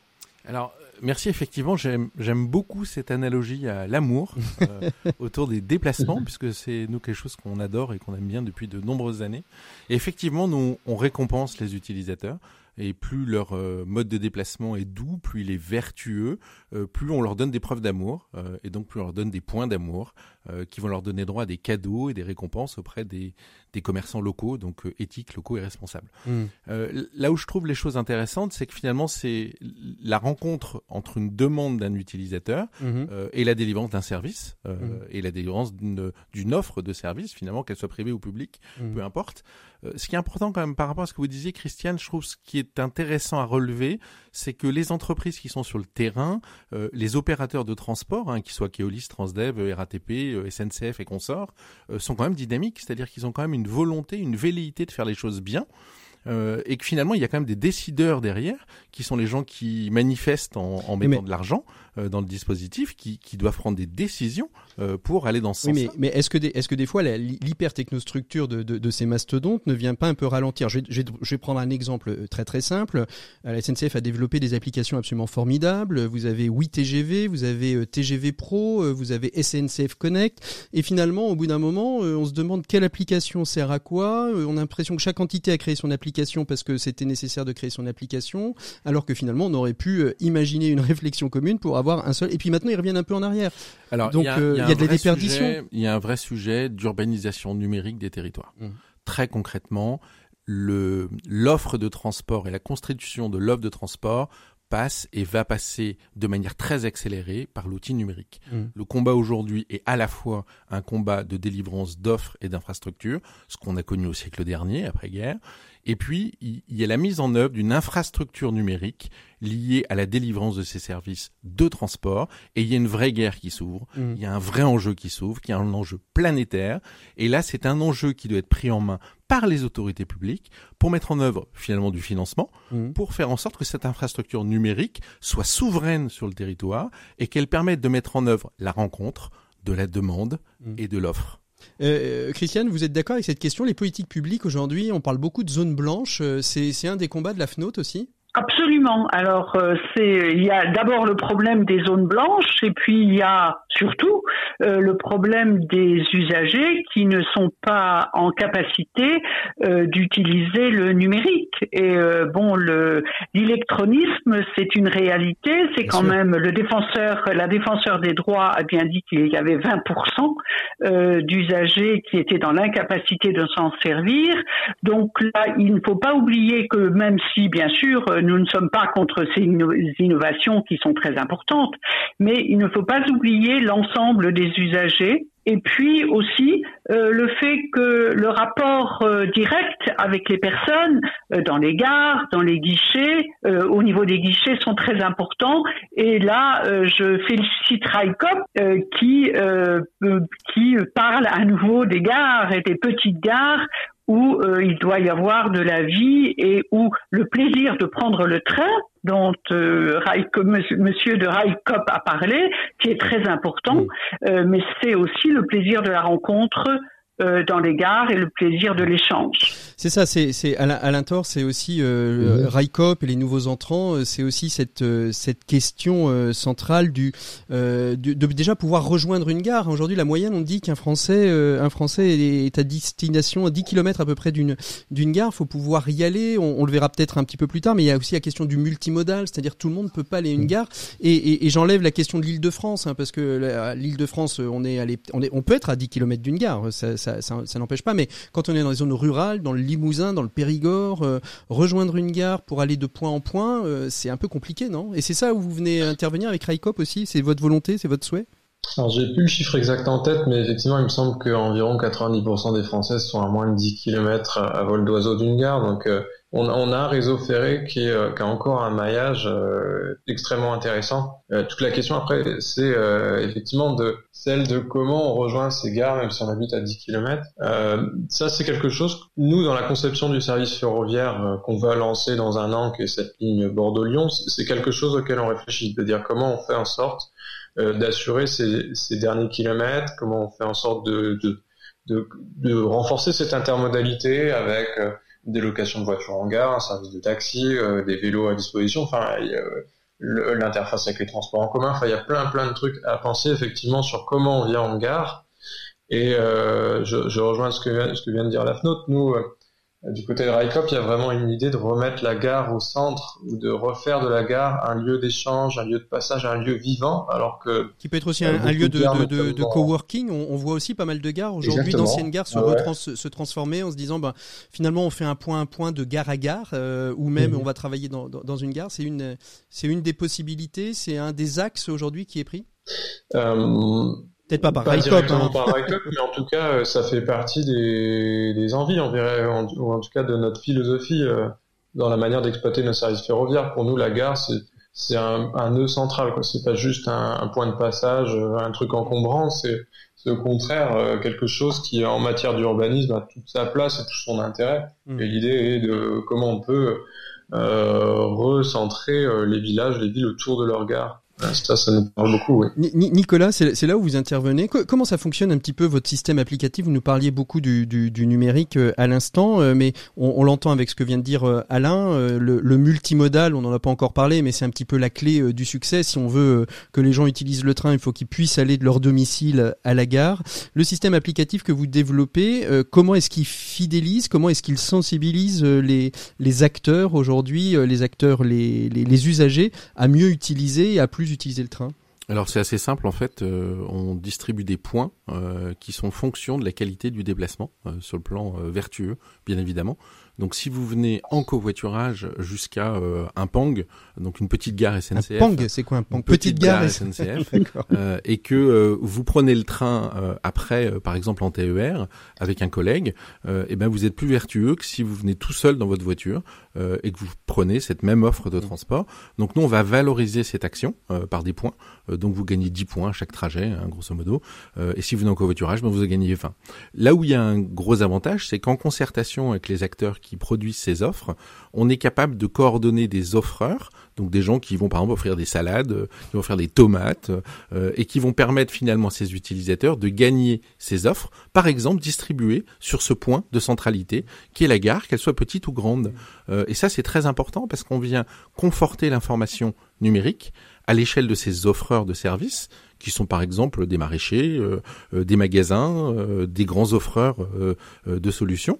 Alors, merci. Effectivement, j'aime beaucoup cette analogie à l'amour euh, [laughs] autour des déplacements, puisque c'est nous quelque chose qu'on adore et qu'on aime bien depuis de nombreuses années. Et effectivement, nous, on récompense les utilisateurs. Et plus leur euh, mode de déplacement est doux, plus il est vertueux, plus on leur donne des preuves d'amour, et donc plus on leur donne des points d'amour qui vont leur donner droit à des cadeaux et des récompenses auprès des, des commerçants locaux, donc euh, éthiques, locaux et responsables. Euh, là où je trouve les choses intéressantes, c'est que finalement, c'est la rencontre entre une demande d'un utilisateur euh, et la délivrance d'un service, hmm. et la délivrance d'une offre de service, finalement, qu'elle soit privée ou publique, peu importe. ce qui est important quand même par rapport à ce que vous disiez, Christiane, je trouve ce qui est intéressant à relever, c'est que les entreprises qui sont sur le terrain, les opérateurs de transport, hein, qu'ils soient Keolis, Transdev, RATP, SNCF et consorts, sont quand même dynamiques, c'est-à-dire qu'ils ont quand même une volonté, une velléité de faire les choses bien. Euh, et que finalement il y a quand même des décideurs derrière, qui sont les gens qui manifestent en, mettant de l'argent euh, dans le dispositif, qui, doivent prendre des décisions euh, pour aller dans ce sens. Mais, mais est-ce que des, est-ce que des fois l'hypertechnostructure de, de, de, ces mastodontes ne vient pas un peu ralentir? Je vais, je, vais, prendre un exemple très très simple. La SNCF a développé des applications absolument formidables. Vous avez 8 TGV, vous avez TGV Pro, vous avez SNCF Connect, et finalement au bout d'un moment, on se demande quelle application sert à quoi? On a l'impression que chaque entité a créé son application parce que c'était nécessaire de créer son application, alors que finalement on aurait pu euh, imaginer une [laughs] réflexion commune pour avoir un seul. Et puis maintenant ils reviennent un peu en arrière. Alors donc il y a, euh, de la déperdition. Il y a un vrai sujet d'urbanisation numérique des territoires. Mmh. Très concrètement, l'offre de transport et la constitution de l'offre de transport passe et va passer de manière très accélérée par l'outil numérique. Mmh. Le combat aujourd'hui est à la fois un combat de délivrance d'offres et d'infrastructures, ce qu'on a connu au siècle dernier, après-guerre, et puis, il y a la mise en œuvre d'une infrastructure numérique liée à la délivrance de ces services de transport. Et il y a une vraie guerre qui s'ouvre. Mm. Il y a un vrai enjeu qui s'ouvre, qui est un enjeu planétaire. Et là, c'est un enjeu qui doit être pris en main par les autorités publiques pour mettre en œuvre finalement du financement, mm. pour faire en sorte que cette infrastructure numérique soit souveraine sur le territoire et qu'elle permette de mettre en œuvre la rencontre de la demande mm. et de l'offre. Euh, Christiane, vous êtes d'accord avec cette question? Les politiques publiques aujourd'hui, on parle beaucoup de zones blanches. Euh, c'est un des combats de la FNOT aussi? Absolument. Alors, euh, c'est il y a d'abord le problème des zones blanches et puis il y a surtout euh, le problème des usagers qui ne sont pas en capacité euh, d'utiliser le numérique. Et bon, le l'électronisme, c'est une réalité. C'est quand même le défenseur, la défenseur des droits a bien dit qu'il y avait 20% d'usagers qui étaient dans l'incapacité de s'en servir. Donc là, il ne faut pas oublier que même si, bien sûr, nous ne sommes pas contre ces innovations qui sont très importantes, mais il ne faut pas oublier l'ensemble des usagers et puis aussi euh, le fait que le rapport euh, direct avec les personnes euh, dans les gares, dans les guichets, au niveau des guichets sont très importants. Et là, je félicite Raikop qui qui parle à nouveau des gares et des petites gares où euh, il doit y avoir de la vie et où le plaisir de prendre le train dont euh, Monsieur de Raikop a parlé, qui est très important, euh, mais c'est aussi le plaisir de la rencontre euh, dans les gares et le plaisir de l'échange. C'est ça, c'est c'est Alain Thor, c'est aussi euh, Raikop et les nouveaux entrants, euh, c'est aussi cette euh, cette question centrale du, de, déjà pouvoir rejoindre une gare. Aujourd'hui, la moyenne, on dit qu'un Français un Français est à destination à 10 km à peu près d'une d'une gare. Faut pouvoir y aller. On, le verra peut-être un petit peu plus tard, mais il y a aussi la question du multimodal, c'est-à-dire tout le monde peut pas aller à une mm. gare. Et, et, et j'enlève la question de l'Île-de-France, hein, parce que l'Île-de-France, on est, allé, on est on peut être à 10 km d'une gare. Ça, ça, n'empêche pas. Mais quand on est dans les zones rurales, dans le Limousin, dans le Périgord, euh, rejoindre une gare pour aller de point en point, euh, c'est un peu compliqué, non? Et c'est ça où vous venez intervenir avec Raikop aussi? C'est votre volonté, c'est votre souhait? Alors j'ai plus le chiffre exact en tête, mais effectivement il me semble qu'environ 90% des Françaises sont à moins de 10 km à vol d'oiseau d'une gare, donc euh, on, on, a un réseau ferré qui, euh, qui a encore un maillage euh, extrêmement intéressant. Euh, toute la question après, c'est effectivement de celle de comment on rejoint ces gares, même si on habite à 10 km. ça, c'est quelque chose, nous, dans la conception du service ferroviaire qu'on va lancer dans un an, qui est cette ligne Bordeaux-Lyon, c'est quelque chose auquel on réfléchit, de dire comment on fait en sorte d'assurer ces, ces, derniers kilomètres, comment on fait en sorte de, de, de, de renforcer cette intermodalité avec des locations de voitures en gare, un service de taxi, euh, des vélos à disposition, enfin l'interface avec les transports en commun, enfin il y a plein plein de trucs à penser effectivement sur comment on vient en gare. Et euh, je, je, rejoins ce que, ce que vient de dire la FNOT. Nous, euh, du côté de Raikop, il y a vraiment une idée de remettre la gare au centre ou de refaire de la gare un lieu d'échange, un lieu de passage, un lieu vivant, alors que qui peut être aussi un, lieu de, de, de, coworking. On, on, voit aussi pas mal de gares aujourd'hui, d'anciennes gares se, se transformer en se disant, ben finalement on fait un point un point de gare à gare, euh, ou même mhm. on va travailler dans, dans, dans une gare. C'est une c'est une des possibilités, c'est un des axes aujourd'hui qui est pris? Euh, Peut-être pas par pas directement hein. par mais en tout cas, euh, ça fait partie des, des envies, on dirait, ou en tout cas de notre philosophie euh, dans la manière d'exploiter nos services ferroviaires. Pour nous, la gare, c'est c'est un, un, nœud central, quoi. C'est pas juste un, un, point de passage, euh, un truc encombrant. C'est au contraire quelque chose qui, en matière d'urbanisme, a toute sa place et tout son intérêt. Mmh. Et l'idée est de comment on peut euh, recentrer les villages, les villes autour de leur gare. Ça, ça nous parle beaucoup, oui. Nicolas, c'est là où vous intervenez. Comment ça fonctionne un petit peu votre système applicatif? Vous nous parliez beaucoup du, du, du numérique euh, à l'instant, euh, mais on, on l'entend avec ce que vient de dire euh, Alain. Le, le multimodal, on n'en a pas encore parlé, mais c'est un petit peu la clé du succès. Si on veut que les gens utilisent le train, il faut qu'ils puissent aller de leur domicile à la gare. Le système applicatif que vous développez, comment est-ce qu'il fidélise Comment est-ce qu'il sensibilise les, les acteurs aujourd'hui, les acteurs, les, les usagers, à mieux utiliser, à plus utiliser le train alors c'est assez simple en fait, euh, on distribue des points euh, qui sont fonction de la qualité du déplacement euh, sur le plan vertueux bien évidemment. Donc si vous venez en covoiturage jusqu'à euh, un Pang, donc une petite gare SNCF. Un Pang, c'est quoi un Pang Petite, gare, SNCF. [laughs] euh, et que euh, vous prenez le train euh, après, par exemple en TER, avec un collègue, et ben vous êtes plus vertueux que si vous venez tout seul dans votre voiture et que vous prenez cette même offre de transport. Donc nous, on va valoriser cette action par des points. Donc vous gagnez 10 points chaque trajet, hein, grosso modo. et si vous venez en covoiturage, ben vous gagnez 20. Là où il y a un gros avantage, c'est qu'en concertation avec les acteurs qui produisent ces offres, on est capable de coordonner des offreurs, donc des gens qui vont par exemple offrir des salades, euh, qui vont offrir des tomates, euh, et qui vont permettre finalement à ces utilisateurs de gagner ces offres, par exemple distribuées sur ce point de centralité qui est la gare, qu'elle soit petite ou grande. Euh, et ça c'est très important parce qu'on vient conforter l'information numérique à l'échelle de ces offreurs de services qui sont par exemple des maraîchers, euh, euh, des magasins, euh, des grands offreurs de solutions,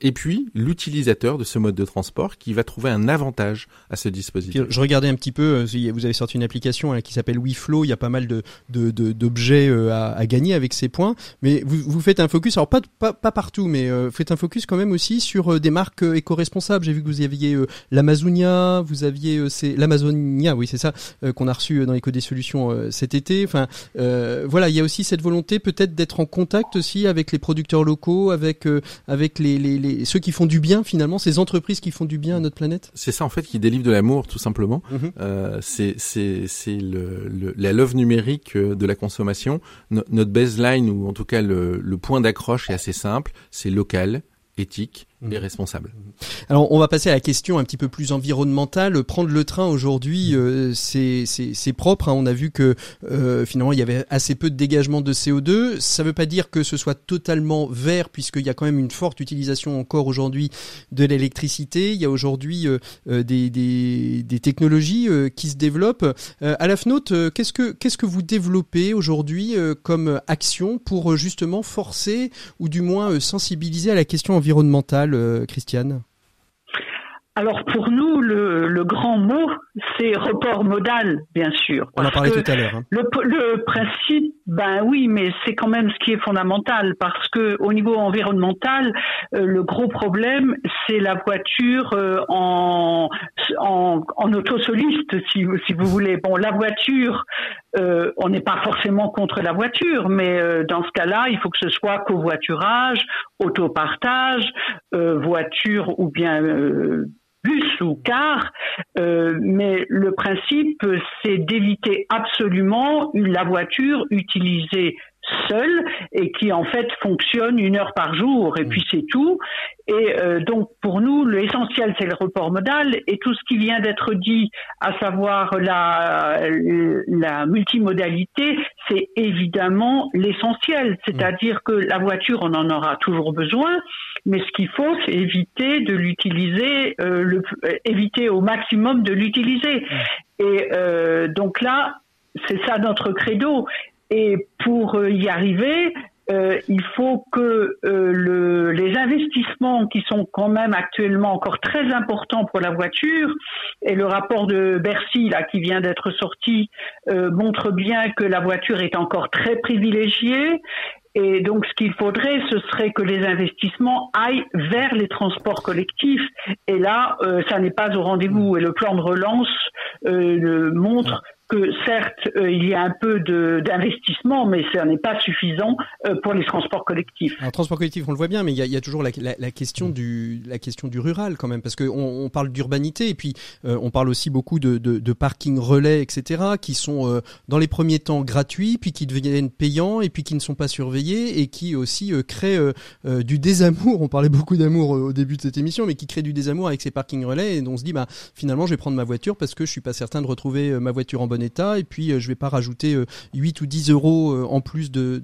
et puis l'utilisateur de ce mode de transport qui va trouver un avantage à ce dispositif. je regardais un petit peu, vous avez sorti une application hein, qui s'appelle WeFlow, il y a pas mal de d'objets de, à, à, gagner avec ces points, mais vous, vous faites un focus, alors pas, pas, pas partout, mais faites un focus quand même aussi sur des marques éco-responsables. J'ai vu que vous aviez l'Amazonia, vous aviez c'est l'Amazonia, oui c'est ça, qu'on a reçu dans l'éco des solutions cet été. Enfin, euh, voilà, il y a aussi cette volonté peut-être d'être en contact aussi avec les producteurs locaux, avec euh, avec les, les, les, ceux qui font du bien finalement, ces entreprises qui font du bien à notre planète. C'est ça en fait qui délivre de l'amour tout simplement. Mhm. Euh, c'est c'est c'est le, le, la love numérique euh, de la consommation. notre baseline ou en tout cas le, le point d'accroche est assez simple, c'est local, éthique mhm. responsable. Alors on va passer à la question un petit peu plus environnementale. Prendre le train aujourd'hui, euh, c'est propre. Hein. On a vu que euh, finalement il y avait assez peu de dégagement de CO2. Ça ne veut pas dire que ce soit totalement vert puisqu'il y a quand même une forte utilisation encore aujourd'hui de l'électricité. Il y a aujourd'hui euh, euh des, des, technologies qui se développent. à la FNOT, qu'est-ce que qu'est-ce que vous développez aujourd'hui comme action pour justement forcer ou du moins sensibiliser à la question environnementale? Euh, Christiane alors pour nous, le, grand mot, c'est report modal, bien sûr. On en parlait tout à l'heure. Hein. Le, principe, ben oui, mais c'est quand même ce qui est fondamental parce que au niveau environnemental, euh, le gros problème, c'est la voiture euh, en, en, en autosoliste, si, si vous voulez. Bon, la voiture euh, on n'est pas forcément contre la voiture, mais euh, dans ce cas-là, il faut que ce soit covoiturage, autopartage, euh, voiture ou bien bus ou car, mais le principe, c'est d'éviter absolument la voiture utilisée seul et qui en fait fonctionne une heure par jour et puis c'est tout. Et euh, donc pour nous, l'essentiel c'est le report modal et tout ce qui vient d'être dit, à savoir la, la multimodalité, c'est évidemment l'essentiel. C'est-à-dire que la voiture, on en aura toujours besoin, mais ce qu'il faut, c'est éviter de l'utiliser, euh, le, éviter au maximum de l'utiliser. Et euh, donc là, c'est ça notre credo. Et pour euh, y arriver, euh, il faut que euh, le, les investissements qui sont quand même actuellement encore très importants pour la voiture, et le rapport de Bercy là qui vient d'être sorti euh, montre bien que la voiture est encore très privilégiée. Et donc, ce qu'il faudrait, ce serait que les investissements aillent vers les transports collectifs. Et là, euh, ça n'est pas au rendez-vous. Et le plan de relance euh, montre que certes, euh, il y a un peu d'investissement, mais ce n'est pas suffisant euh, pour les transports collectifs. Alors, transport collectif, on le voit bien, mais il y a, il y a toujours la, la, la, question du, la question du rural quand même, parce qu'on on parle d'urbanité et puis euh, on parle aussi beaucoup de, de, de parking relais, etc., qui sont dans les premiers temps gratuits, puis qui deviennent payants et puis qui ne sont pas surveillés et qui aussi créent du désamour. On parlait beaucoup d'amour au début de cette émission, mais qui créent du désamour avec ces parkings relais et on se dit, bah finalement, je vais prendre ma voiture parce que je suis pas certain de retrouver ma voiture en bonne et puis euh, je vais pas rajouter 8 euh, ou 10 euros euh, en plus de,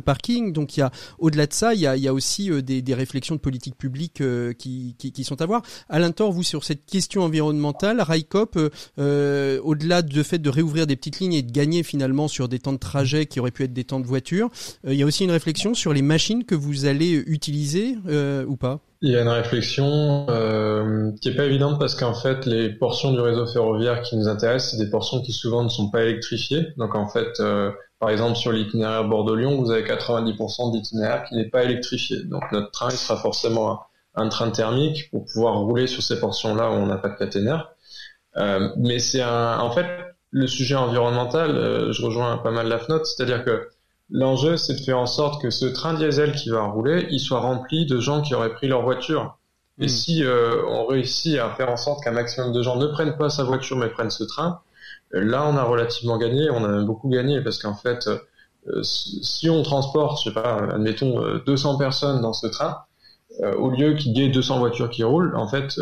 parking. Donc il y a au-delà de ça, il y a, aussi des, réflexions de politique publique qui, sont à voir. Alain Thor, vous sur cette question environnementale, Raikop, au-delà du fait de réouvrir des petites lignes et de gagner finalement sur des temps de trajet qui auraient pu être des temps de voiture, il y a aussi une réflexion sur les machines que vous allez utiliser ou pas? Il y a une réflexion euh, qui est pas évidente parce qu'en fait, les portions du réseau ferroviaire qui nous intéressent, c'est des portions qui souvent ne sont pas électrifiées. Donc en fait, euh, par exemple, sur l'itinéraire Bordeaux-Lyon, vous avez 90% d'itinéraire qui n'est pas électrifié. Donc notre train, il sera forcément un, train thermique pour pouvoir rouler sur ces portions-là où on n'a pas de caténaire. Euh, mais c'est un, en fait, le sujet environnemental, euh, je rejoins pas mal la FNOT, c'est-à-dire que L'enjeu, c'est de faire en sorte que ce train diesel qui va rouler, il soit rempli de gens qui auraient pris leur voiture. Et hmm. si euh, on réussit à faire en sorte qu'un maximum de gens ne prennent pas sa voiture mais prennent ce train, euh, là on a relativement gagné, on a beaucoup gagné parce qu'en fait, euh, si on transporte, je sais pas, admettons 200 personnes dans ce train, au lieu qu'il y ait 200 voitures qui roulent, en fait,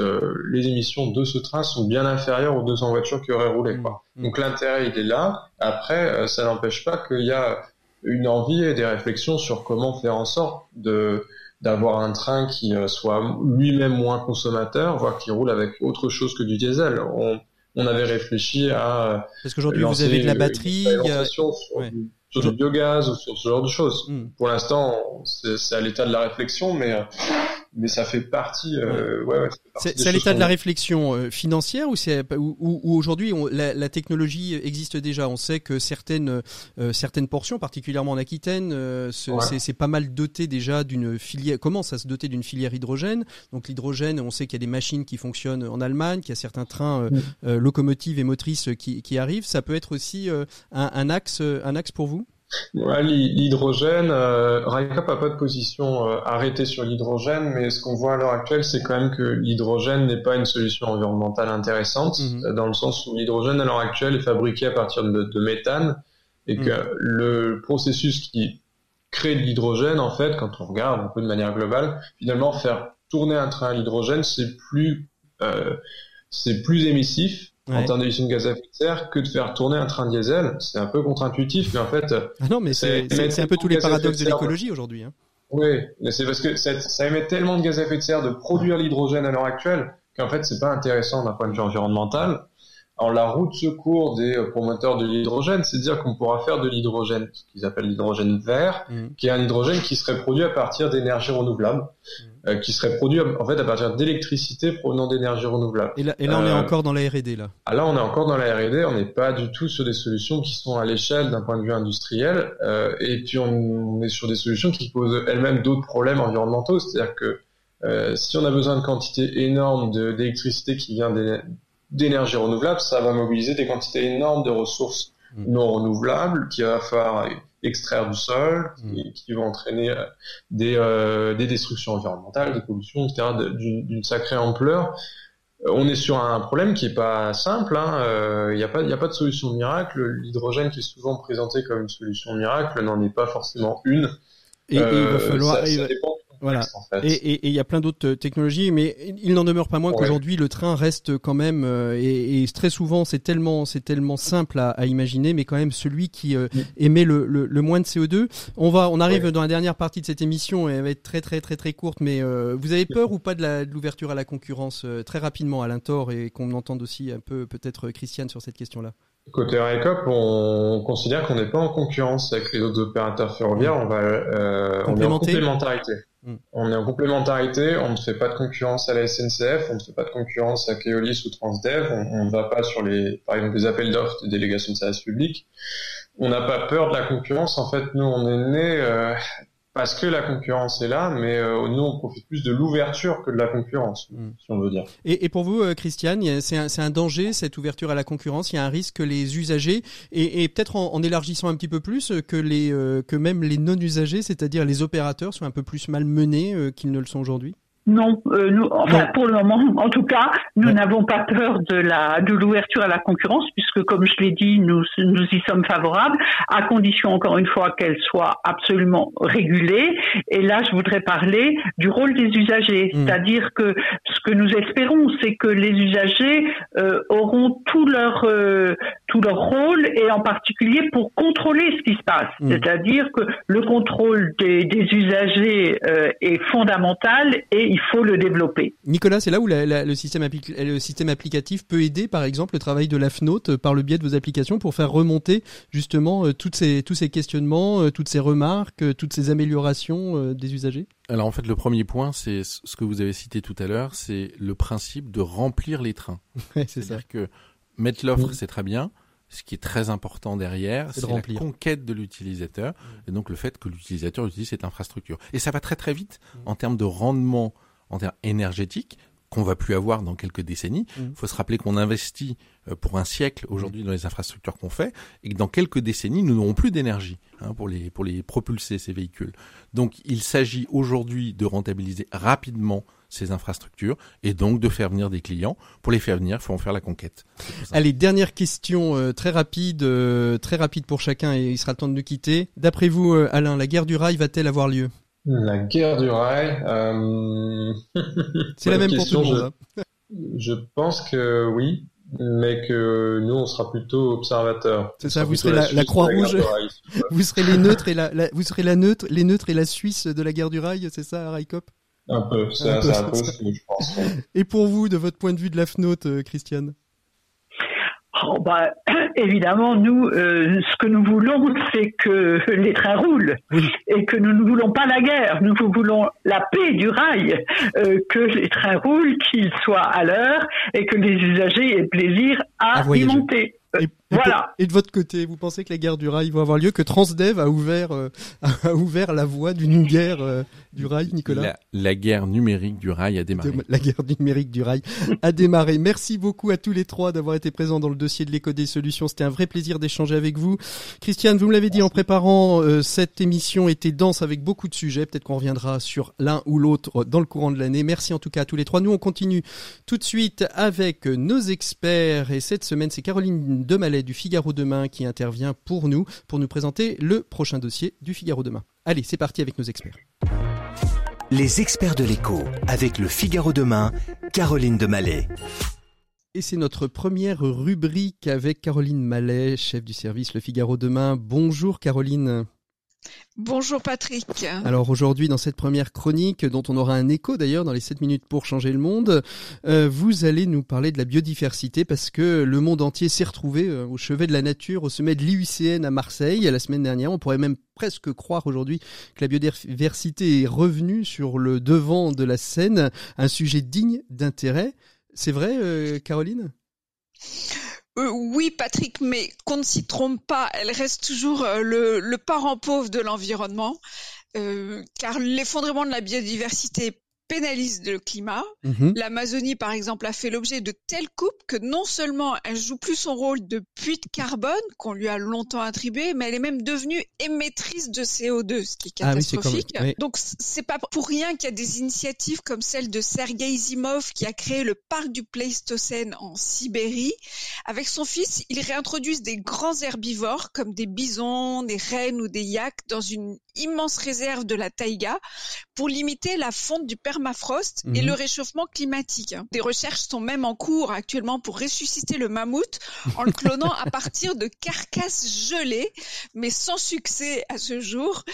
les émissions de ce train sont bien inférieures aux 200 voitures qui auraient roulé. Quoi. Hmm. Donc l'intérêt il est là. Après, ça n'empêche pas qu'il y a une envie et des réflexions sur comment faire en sorte de d'avoir un train qui euh, soit lui-même moins consommateur, voire qui roule avec autre chose que du diesel. On, on avait réfléchi à parce qu'aujourd'hui vous avez de la batterie, sur, du, biogaz ou sur ce genre de choses. Hmm. Pour l'instant, c'est à l'état de la réflexion, mais euh, mais ça fait partie. Euh, ouais, ouais, c'est à l'état de la réflexion euh, financière ou c'est ou, ou, aujourd'hui la, la, technologie existe déjà. On sait que certaines euh, certaines portions, particulièrement en Aquitaine, euh, c'est pas mal doté déjà d'une filière. Commence à se doter d'une filière hydrogène. Donc l'hydrogène, on sait qu'il y a des machines qui fonctionnent en Allemagne, qu'il y a certains trains locomotives et motrices qui, qui arrivent. Ça peut être aussi un, un axe un axe pour vous? Ouais, l'hydrogène, euh, RICAP n'a pas de position euh, arrêtée sur l'hydrogène, mais ce qu'on voit à l'heure actuelle, c'est quand même que l'hydrogène n'est pas une solution environnementale intéressante, mhm. euh, dans le sens où l'hydrogène à l'heure actuelle est fabriqué à partir de, de méthane, et que mhm. le processus qui crée de l'hydrogène, en fait, quand on regarde un peu de manière globale, finalement, faire tourner un train à l'hydrogène, c'est plus, euh, c'est plus émissif, en termes d'émissions de gaz à effet de serre que de faire tourner un train diesel. C'est un peu contre-intuitif, mais en fait. Ah non, mais c'est un peu tous les paradoxes de, l'écologie aujourd'hui. Hein. Oui, mais c'est parce que ça, ça, émet tellement de gaz à effet de serre de produire l'hydrogène à l'heure actuelle qu'en fait c'est pas intéressant d'un point de vue environnemental. Alors la route secours des euh, promoteurs de l'hydrogène, c'est de dire qu'on pourra faire de l'hydrogène, ce qu'ils appellent l'hydrogène vert, mmh. qui est un hydrogène qui serait produit à partir d'énergie renouvelable. Mmh. Euh, qui serait produit en fait à partir d'électricité provenant d'énergie renouvelable. Et là, et là on est euh, encore dans la R&D là. Ah là, on est encore dans la R&D. On n'est pas du tout sur des solutions qui sont à l'échelle d'un point de vue industriel. Euh, et puis on, est sur des solutions qui posent elles-mêmes d'autres problèmes environnementaux. C'est-à-dire que euh, si on a besoin de quantités énormes d'électricité qui vient d'énergie renouvelable, ça va mobiliser des quantités énormes de ressources mmh. non renouvelables qu'il va falloir extraire du sol, mmh. qui, vont entraîner euh, des, euh, des destructions environnementales, des pollutions, etc., d'une sacrée ampleur. Euh, on est sur un problème qui est pas simple. Il hein. n'y a pas, il a pas de solution miracle. L'hydrogène qui est souvent présenté comme une solution miracle n'en est pas forcément une. Et, il va falloir. Ça, ça dépend voilà. Et il y a plein d'autres euh, technologies, mais il n'en demeure pas moins qu'aujourd'hui le train reste quand même euh, et, et, très souvent c'est tellement c'est tellement simple à, à, imaginer, mais quand même celui qui euh, émet le, le, le, moins de CO2. On va on arrive dans la dernière partie de cette émission et elle va être très très très très courte, mais vous avez peur ou pas de l'ouverture à la concurrence très rapidement à l'Intor et qu'on entende aussi un peu peut-être Christiane sur cette question-là? Côté RECOP, on considère qu'on n'est pas en concurrence avec les autres opérateurs ferroviaires, on va euh, on est en complémentarité. Mm. On est en complémentarité, on ne fait pas de concurrence à la SNCF, on ne fait pas de concurrence à Keolis ou Transdev, on ne va pas sur les, par exemple, des appels d'offres de délégation de service public. On n'a pas peur de la concurrence. En fait, nous, on est né euh, parce que la concurrence est là, mais euh, nous on profite plus de l'ouverture que de la concurrence, mm. si on veut dire. Et, et pour vous, euh, Christiane, c'est un, un, danger cette ouverture à la concurrence? Il y a un risque que les usagers et, et peut-être en, en, élargissant un petit peu plus que les euh, que même les non usagers, c'est-à-dire les opérateurs, soient un peu plus malmenés qu'ils ne le sont aujourd'hui? Non, euh, nous, enfin pour le moment, en tout cas, nous n'avons pas peur de la de l'ouverture à la concurrence, puisque comme je l'ai dit, nous nous y sommes favorables, à condition encore une fois qu'elle soit absolument régulée. Et là, je voudrais parler du rôle des usagers, hmm. c'est-à-dire que ce que nous espérons, c'est que les usagers euh, auront tout leur euh, tout leur rôle et en particulier pour contrôler ce qui se passe. Hmm. C'est-à-dire que le contrôle des, des usagers euh, est fondamental et il faut le développer. Nicolas, c'est là où le, système le système applicatif peut aider, par exemple, le travail de la FNOT euh, par le biais de vos applications pour faire remonter justement euh, toutes ces, tous ces questionnements, euh, toutes ces remarques, toutes ces améliorations des usagers? Alors en fait, le premier point, c'est ce que vous avez cité tout à l'heure, c'est le principe de remplir les trains. c'est dire que mettre l'offre, c'est très bien, ce qui est très important derrière, c'est la conquête de l'utilisateur mmh. et donc le fait que l'utilisateur utilise cette infrastructure. Et ça va très très vite mmh. en termes de rendement, en termes énergétiques qu'on va plus avoir dans quelques décennies. Il mmh. faut se rappeler qu'on investit euh, pour un siècle aujourd'hui dans les infrastructures qu'on fait et que dans quelques décennies, nous n'aurons plus d'énergie hein, pour les pour les propulser ces véhicules. Donc, il s'agit aujourd'hui de rentabiliser rapidement ces infrastructures et donc de faire venir des clients. Pour les faire venir, il faut en faire la conquête. Allez, dernière question euh, très rapide, euh, très rapide pour chacun et il sera le temps de nous quitter. D'après vous, euh, Alain, la guerre du rail va-t-elle avoir lieu? La guerre du rail, [laughs] c'est la même pour tout le monde. Hein. [laughs] Je, pense que oui, mais que nous on sera plutôt observateurs. C'est ça, vous serez la, Croix Rouge, [laughs] vous serez les neutres et la, vous serez la neutre, les neutres et la Suisse de la guerre du rail, c'est ça, Raikop? Un peu, c'est un, peu, je pense. [laughs] Et pour vous, de votre point de vue de la FNOT, euh, Christiane? Oh bah, [clears throat] évidemment, nous, euh, ce que nous voulons, c'est que [laughs] les trains roulent et que nous ne voulons pas la guerre. Nous voulons la paix du rail, euh, que les trains roulent, qu'ils soient à l'heure et que les usagers aient plaisir à, y monter. Et, voilà. Et de votre côté, vous pensez que la guerre du rail va avoir lieu, que Transdev a ouvert, [laughs] a ouvert la voie d'une guerre du rail, Nicolas? La, guerre numérique du rail a démarré. La guerre numérique du rail a démarré. Merci beaucoup à tous les trois d'avoir été présents dans le dossier de l'éco des solutions. C'était un vrai plaisir d'échanger avec vous. Christiane, vous me l'avez dit en préparant, euh, cette émission était dense avec beaucoup de sujets. Peut-être qu'on reviendra sur l'un ou l'autre dans le courant de l'année. Merci en tout cas à tous les trois. Nous, on continue tout de suite avec nos experts. Et cette semaine, c'est Caroline Demalet du Figaro Demain qui intervient pour nous, pour nous présenter le prochain dossier du Figaro Demain. Allez, c'est parti avec nos experts. Les experts de l'écho, avec le Figaro demain, Caroline de Mallet. Et c'est notre première rubrique avec Caroline Mallet, chef du service Le Figaro demain. Bonjour Caroline. Bonjour Patrick. Alors aujourd'hui, dans cette première chronique, dont on aura un écho d'ailleurs dans les 7 minutes pour changer le monde, euh, vous allez nous parler de la biodiversité parce que le monde entier s'est retrouvé euh, au chevet de la nature, au sommet de l'IUCN à Marseille la semaine dernière. On pourrait même presque croire aujourd'hui que la biodiversité est revenue sur le devant de la scène, un sujet digne d'intérêt. C'est vrai, euh, Caroline? Euh, oui, Patrick, mais qu'on ne s'y trompe pas, elle reste toujours euh, le, parent pauvre de l'environnement, euh, car l'effondrement de la biodiversité pénalise le climat. Mhm. L'Amazonie, par exemple, a fait l'objet de telles coupes que non seulement elle joue plus son rôle de puits de carbone qu'on lui a longtemps attribué, mais elle est même devenue émettrice de CO2, ce qui est ah catastrophique. Donc c'est pas pour rien qu'il y a des initiatives comme celle de Sergei Zimov qui a créé le parc du Pléistocène en Sibérie. Avec son fils, ils réintroduisent des grands herbivores comme des bisons, des rennes ou des yaks dans une immense réserve de la taïga pour limiter la fonte du permafrost et mhm. le réchauffement climatique. Des recherches sont même en cours actuellement pour ressusciter le mammouth en le clonant à partir de carcasses gelées, mais sans succès à ce jour.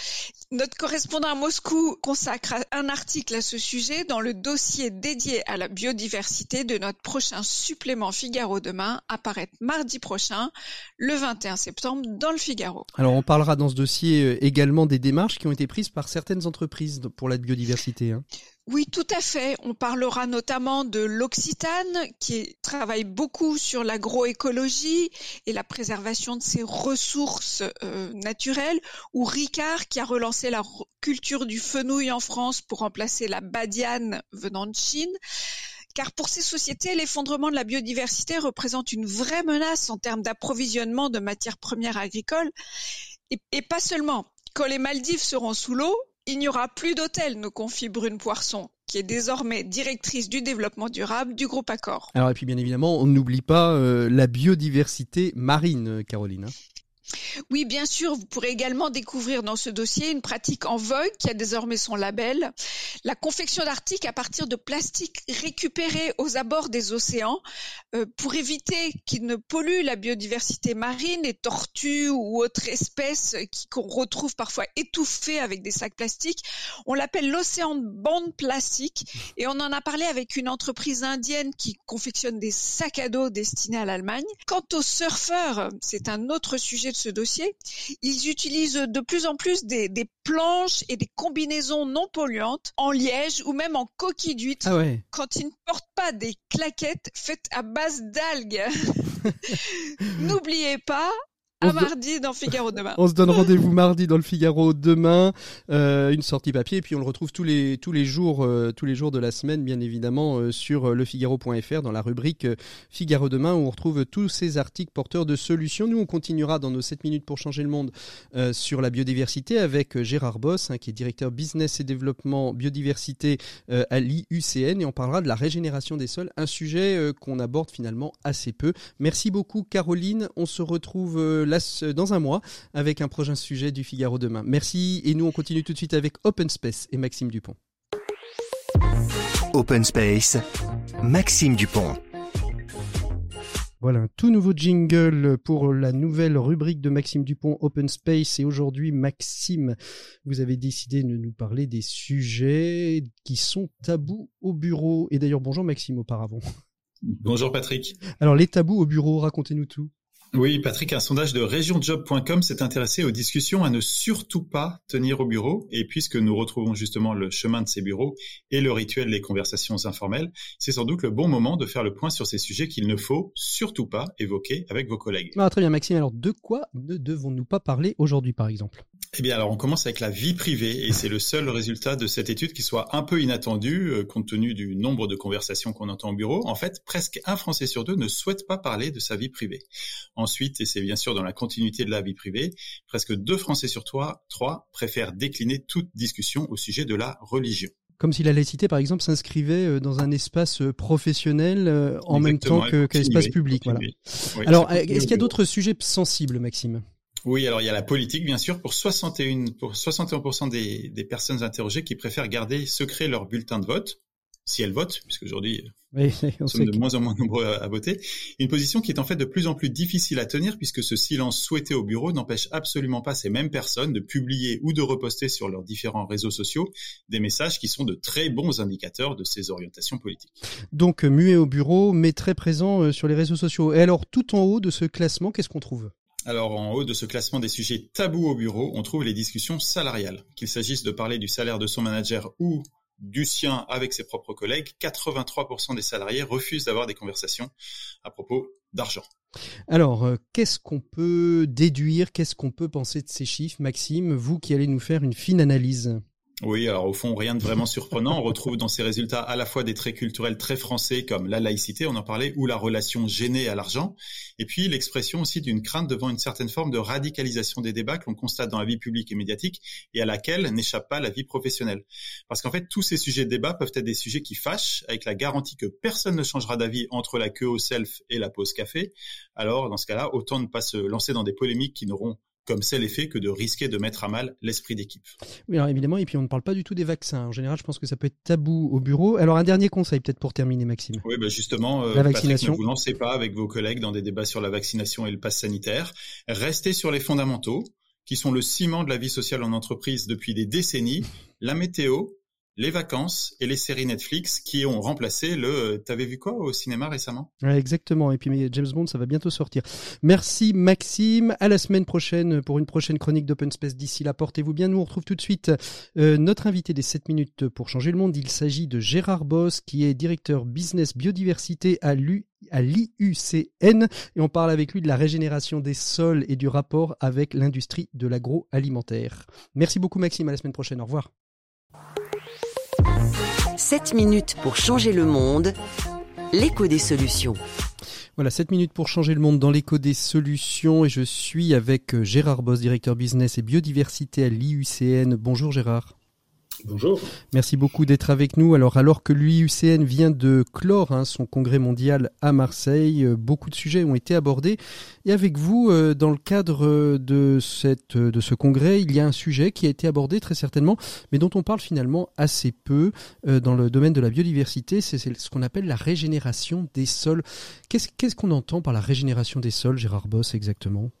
Notre correspondant à Moscou consacre un article à ce sujet dans le dossier dédié à la biodiversité de notre prochain supplément Figaro demain, apparaître mardi prochain, le 21 septembre, dans le Figaro. Alors on parlera dans ce dossier euh, également des démarches qui ont été prises par certaines entreprises pour la biodiversité. Hein. Oui, tout à fait. On parlera notamment de l'Occitane qui travaille beaucoup sur l'agroécologie et la préservation de ses ressources euh, naturelles, ou Ricard qui a relancé la culture du fenouil en France pour remplacer la badiane venant de Chine. Car pour ces sociétés, l'effondrement de la biodiversité représente une vraie menace en termes d'approvisionnement de matières premières agricoles. Et, et pas seulement. Quand les Maldives seront sous l'eau, il n'y aura plus d'hôtel, nous confie Brune Poisson, qui est désormais directrice du développement durable du groupe Accor. Alors et puis bien évidemment, on n'oublie pas euh, la biodiversité marine, Caroline. Oui, bien sûr, vous pourrez également découvrir dans ce dossier une pratique en vogue qui a désormais son label, la confection d'articles à partir de plastique récupéré aux abords des océans euh, pour éviter qu'ils ne polluent la biodiversité marine, les tortues ou autres espèces qu'on retrouve parfois étouffées avec des sacs plastiques. On l'appelle l'océan de bande plastique et on en a parlé avec une entreprise indienne qui confectionne des sacs à dos destinés à l'Allemagne. Quant aux surfeurs, c'est un autre sujet de ce dossier, ils utilisent de plus en plus des, planches et des combinaisons non polluantes en liège ou même en coquille d'huître ah quand ils ne portent pas des claquettes faites à base d'algues. [laughs] N'oubliez pas, à mardi dans Figaro demain. On se donne rendez-vous mardi dans le Figaro demain, euh, une sortie papier, et puis on le retrouve tous les tous les jours, euh, tous les jours de la semaine, bien évidemment, euh, sur lefigaro.fr dans la rubrique Figaro demain où on retrouve tous ces articles porteurs de solutions. Nous, on continuera dans nos 7 minutes pour changer le monde sur la biodiversité avec Gérard Boss, hein, qui est directeur business et développement biodiversité à l'IUCN, et on parlera de la régénération des sols, un sujet qu'on aborde finalement assez peu. Merci beaucoup, Caroline. On se retrouve dans un mois avec un prochain sujet du Figaro demain. Merci et nous on continue tout de suite avec Open Space et Maxime Dupont. Open Space, Maxime Dupont. Voilà un tout nouveau jingle pour la nouvelle rubrique de Maxime Dupont Open Space. Et aujourd'hui, Maxime, vous avez décidé de nous parler des sujets qui sont tabous au bureau. Et d'ailleurs, bonjour Maxime auparavant. Bonjour Patrick. Alors les tabous au bureau, racontez-nous tout. Oui, Patrick, un sondage de regionjob.com s'est intéressé aux discussions à ne surtout pas tenir au bureau. Et puisque nous retrouvons justement le chemin de ces bureaux et le rituel des conversations informelles, c'est sans doute le bon moment de faire le point sur ces sujets qu'il ne faut surtout pas évoquer avec vos collègues. Ah, très bien, Maxime. Alors, de quoi ne devons-nous pas parler aujourd'hui, par exemple? Eh bien, alors on commence avec la vie privée et c'est le seul résultat de cette étude qui soit un peu inattendu euh, compte tenu du nombre de conversations qu'on entend au bureau. En fait, presque un Français sur deux ne souhaite pas parler de sa vie privée. Ensuite, et c'est bien sûr dans la continuité de la vie privée, presque deux Français sur trois, trois préfèrent décliner toute discussion au sujet de la religion. Comme si la laïcité, par exemple, s'inscrivait euh, dans un espace euh, professionnel en même temps que, l'espace public. Voilà. Alors, est-ce qu'il y a d'autres sujets sensibles, Maxime? Oui, alors il y a la politique, bien sûr, pour 61, pour 61% des, des personnes interrogées qui préfèrent garder secret leur bulletin de vote, si elles votent, puisque aujourd'hui, oui, [laughs] nous sommes de moins en moins nombreux à, voter. Une position qui est en fait de plus en plus difficile à tenir, puisque ce silence souhaité au bureau n'empêche absolument pas ces mêmes personnes de publier ou de reposter sur leurs différents réseaux sociaux des messages qui sont de très bons indicateurs de ces orientations politiques. Donc muet au bureau, mais très présent euh, sur les réseaux sociaux. Et alors, tout en haut de ce classement, qu'est-ce qu'on trouve? Alors en haut de ce classement des sujets tabous au bureau, on trouve les discussions salariales. Qu'il s'agisse de parler du salaire de son manager ou du sien avec ses propres collègues, 83% des salariés refusent d'avoir des conversations à propos d'argent. Alors, euh, qu'est-ce qu'on peut déduire, qu'est-ce qu'on peut penser de ces chiffres, Maxime, vous qui allez nous faire une fine analyse Oui, alors au fond, rien de vraiment surprenant. On retrouve dans ces résultats à la fois des traits culturels très français comme la laïcité, on en parlait, ou la relation gênée à l'argent, et puis l'expression aussi d'une crainte devant une certaine forme de radicalisation des débats que l'on constate dans la vie publique et médiatique et à laquelle n'échappe pas la vie professionnelle. Parce qu'en fait, tous ces sujets de débat peuvent être des sujets qui fâchent, avec la garantie que personne ne changera d'avis entre la queue au self et la pause café. Alors, dans ce cas-là, autant ne pas se lancer dans des polémiques qui n'auront comme c'est l'effet que de risquer de mettre à mal l'esprit d'équipe. Oui, alors évidemment, et puis on ne parle pas du tout des vaccins. En général, je pense que ça peut être tabou au bureau. Alors un dernier conseil peut-être pour terminer, Maxime. Oui, bah justement, euh, vaccination. ne vous lancez pas avec vos collègues dans des débats sur la vaccination et le pass sanitaire. Restez sur les fondamentaux, qui sont le ciment de la vie sociale en entreprise depuis des décennies, la météo, les vacances et les séries Netflix qui ont remplacé le euh, T'avais vu quoi au cinéma récemment? Exactement. Et puis James Bond, ça va bientôt sortir. Merci Maxime. À la semaine prochaine pour une prochaine chronique d'Open Space. D'ici là, portez-vous bien. Nous, on retrouve tout de suite euh, notre invité des 7 minutes pour changer le monde. Il s'agit de Gérard Boss, qui est directeur business biodiversité à l'IUCN et on parle avec lui de la régénération des sols et du rapport avec l'industrie de l'agroalimentaire. Merci beaucoup Maxime, à la semaine prochaine, au revoir. 7 minutes pour changer le monde, l'écho des solutions. Voilà, 7 minutes pour changer le monde dans l'écho des solutions et je suis avec euh, Gérard Boss, directeur business et biodiversité à l'IUCN. Bonjour Gérard. Bonjour. Merci beaucoup d'être avec nous. Alors, alors que l'UIUCN vient de clore hein, son congrès mondial à Marseille, euh, beaucoup de sujets ont été abordés. Et avec vous, euh, dans le cadre euh, de, ce congrès, il y a un sujet qui a été abordé très certainement, mais dont on parle finalement assez peu dans le domaine de la biodiversité. C'est ce qu'on appelle la régénération des sols. Qu'est-ce qu'on entend par la régénération des sols, Gérard Boss, exactement?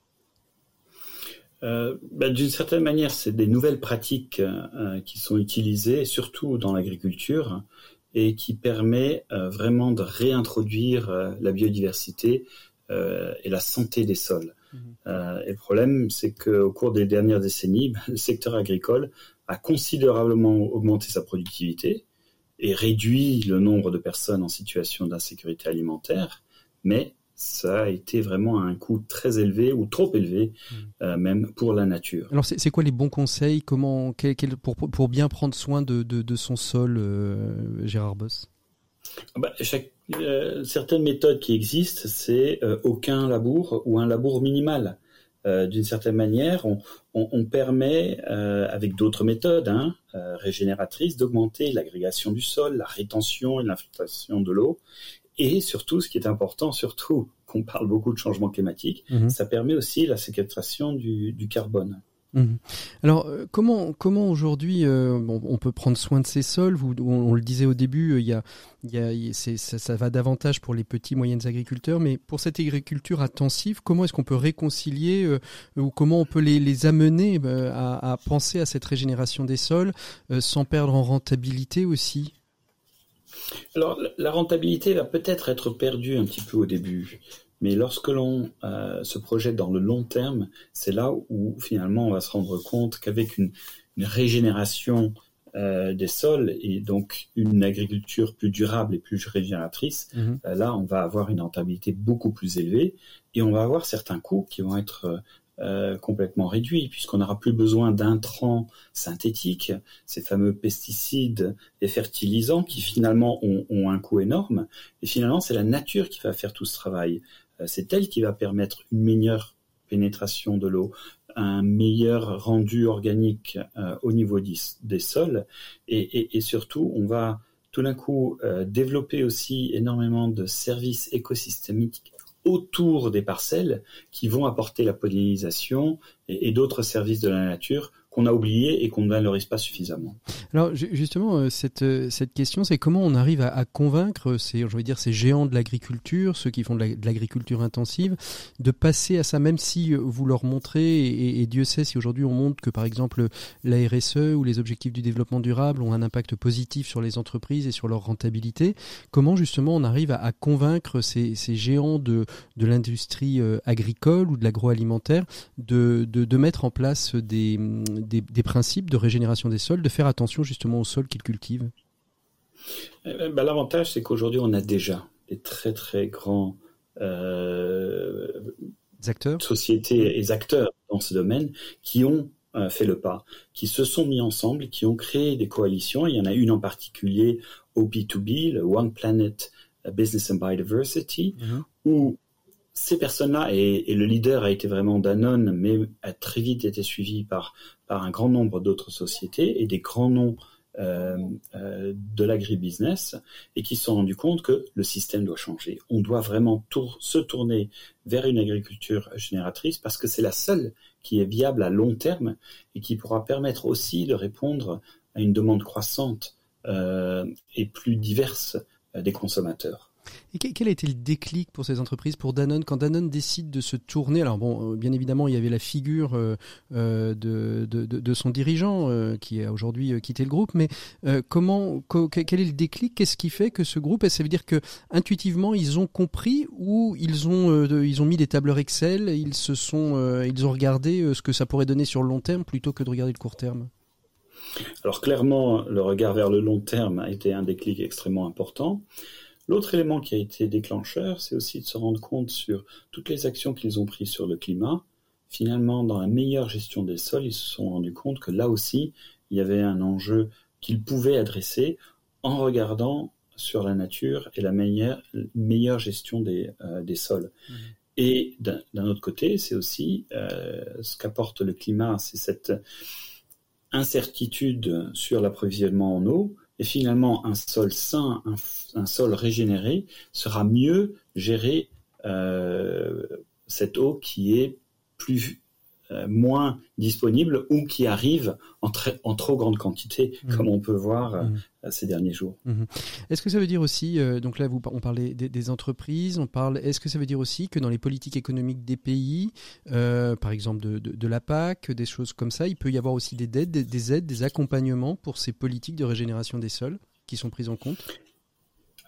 Euh, ben, D'une certaine manière, c'est des nouvelles pratiques euh, qui sont utilisées, surtout dans l'agriculture, et qui permet euh, vraiment de réintroduire euh, la biodiversité et la santé des sols. Mmh. et le problème, c'est qu'au cours des dernières décennies, ben, [laughs] le secteur agricole a considérablement augmenté sa productivité et réduit le nombre de personnes en situation d'insécurité alimentaire, mais ça a été vraiment un coût très élevé ou trop élevé mmh. euh, même pour la nature. Alors c'est quoi les bons conseils? Comment, pour, pour, bien prendre soin de, de, son sol, euh, Gérard Boss? Ah bah, chaque, euh, Certaines méthodes qui existent, c'est aucun labour ou un labour minimal. D'une certaine manière, on, on, permet, avec d'autres méthodes hein, régénératrices, d'augmenter l'agrégation du sol, la rétention et l'infiltration de l'eau, et surtout, ce qui est important, surtout qu'on parle beaucoup de changement climatique, mhm. ça permet aussi la séquestration du, carbone. Mhm. Alors euh, comment comment aujourd'hui euh, on peut prendre soin de ces sols on, le disait au début euh, y a, ça, ça, va davantage pour les petits moyennes agriculteurs mais pour cette agriculture intensive comment est-ce qu'on peut réconcilier ou comment on peut les, les amener à, à, penser à cette régénération des sols sans perdre en rentabilité aussi? Alors, la rentabilité va peut-être être perdue un petit peu au début, mais lorsque l'on euh, se projette dans le long terme, c'est là où finalement on va se rendre compte qu'avec une, régénération euh, des sols et donc une agriculture plus durable et plus régénératrice, mhm. euh, là on va avoir une rentabilité beaucoup plus élevée et on va avoir certains coûts qui vont être euh, complètement réduit, puisqu'on n'aura plus besoin d'intrants synthétiques, ces fameux pesticides et fertilisants qui finalement ont, un coût énorme. Et finalement, c'est la nature qui va faire tout ce travail. Euh, c'est elle qui va permettre une meilleure pénétration de l'eau, un meilleur rendu organique euh, au niveau des, sols, et, surtout, on va tout d'un coup développer aussi énormément de services écosystémiques autour des parcelles qui vont apporter la pollinisation et, d'autres services de la nature qu'on a oublié et qu'on ne valorise pas suffisamment. Alors justement, euh, cette, euh, cette question, c'est comment on arrive à, convaincre ces, je veux dire, ces géants de l'agriculture, ceux qui font de l'agriculture intensive, de passer à ça, même si euh, vous leur montrez, et, Dieu sait si aujourd'hui on montre que par exemple la RSE ou les objectifs du développement durable ont un impact positif sur les entreprises et sur leur rentabilité, comment justement on arrive à, convaincre ces, ces, géants de, de l'industrie agricole ou de l'agroalimentaire de, de mettre en place des des, principes de régénération des sols, de faire attention justement aux sols qu'ils cultivent eh ben, L'avantage, c'est qu'aujourd'hui, on a déjà des très très grands euh, acteurs. sociétés et acteurs dans ce domaine qui ont fait le pas, qui se sont mis ensemble, qui ont créé des coalitions. Il y en a une en particulier OP2B, le One Planet Business and Biodiversity, mm-hmm. où ces personnes-là, et, le leader a été vraiment Danone, mais a très vite été suivi par, par un grand nombre d'autres sociétés et des grands noms euh, euh, de l'agribusiness et qui se sont rendus compte que le système doit changer. On doit vraiment se tourner vers une agriculture génératrice parce que c'est la seule qui est viable à long terme et qui pourra permettre aussi de répondre à une demande croissante euh, et plus diverse des consommateurs. Et quel a été le déclic pour ces entreprises, pour Danone, quand Danone décide de se tourner? Alors bon, euh, bien évidemment, il y avait la figure euh, euh, de, de, son dirigeant qui a aujourd'hui quitté le groupe, mais comment, quel est le déclic? Qu'est-ce qui fait que ce groupe, ça veut dire que intuitivement, ils ont compris ou ils ont, ils ont mis des tableurs Excel, ils se sont, ils ont regardé ce que ça pourrait donner sur le long terme plutôt que de regarder le court terme? Alors clairement, le regard vers le long terme a été un déclic extrêmement important. L'autre élément qui a été déclencheur, c'est aussi de se rendre compte sur toutes les actions qu'ils ont prises sur le climat. Finalement, dans la meilleure gestion des sols, ils se sont rendus compte que là aussi, il y avait un enjeu qu'ils pouvaient adresser en regardant sur la nature et la meilleure, meilleure gestion des, euh, des sols. Mmh. Et d'un autre côté, c'est aussi euh, ce qu'apporte le climat, c'est cette incertitude sur l'approvisionnement en eau, et finalement, un sol sain, un, sol régénéré sera mieux gérer euh, cette eau qui est plus moins disponible ou qui arrive en, en trop grande quantité, mmh. comme on peut voir euh, mmh. ces derniers jours. Mmh. Est-ce que ça veut dire aussi, donc là vous, on parlait des, entreprises, on parle, est-ce que ça veut dire aussi que dans les politiques économiques des pays, par exemple de, de, la PAC, des choses comme ça, il peut y avoir aussi des aides, des aides, des accompagnements pour ces politiques de régénération des sols qui sont prises en compte?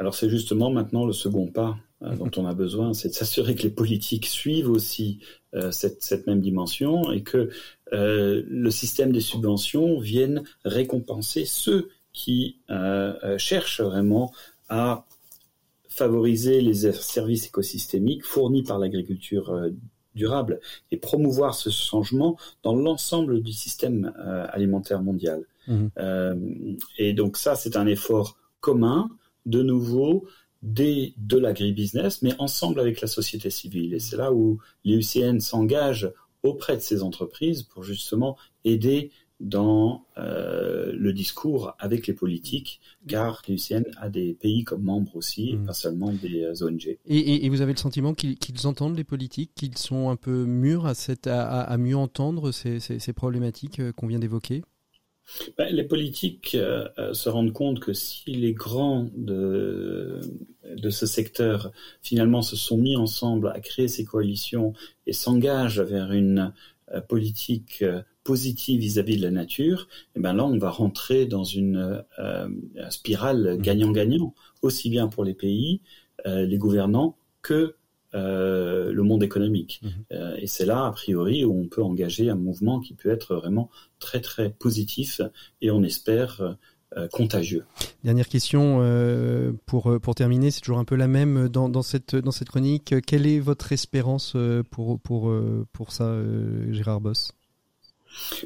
Alors c'est justement maintenant le second pas euh, dont on a besoin, c'est de s'assurer que les politiques suivent aussi euh, cette, même dimension et que euh, le système des subventions vienne récompenser ceux qui cherchent vraiment à favoriser les services écosystémiques fournis par l'agriculture durable et promouvoir ce changement dans l'ensemble du système alimentaire mondial. Mmh. et donc ça, c'est un effort commun de nouveau des, de l'agribusiness, mais ensemble avec la société civile. Et c'est là où l'UCN s'engage auprès de ces entreprises pour justement aider dans euh, le discours avec les politiques, car l'UCN a des pays comme membres aussi, et mmh. pas seulement des euh, ONG. Et, vous avez le sentiment qu'ils entendent les politiques, qu'ils sont un peu mûrs à, cette, à, mieux entendre ces, ces problématiques euh, qu'on vient d'évoquer? Ben, les politiques euh, euh, se rendent compte que si les grands de, de ce secteur finalement se sont mis ensemble à créer ces coalitions et s'engagent vers une euh, politique positive vis-à-vis de la nature, et eh ben là on va rentrer dans une spirale mmh. gagnant-gagnant, aussi bien pour les pays, les gouvernants que euh, le monde économique. Mhm. Euh, et c'est là, a priori, où on peut engager un mouvement qui peut être vraiment très très positif et on espère euh, contagieux. Dernière question pour, pour terminer, c'est toujours un peu la même dans, dans, cette, dans cette chronique. Quelle est votre espérance pour, pour, pour ça, Gérard Boss?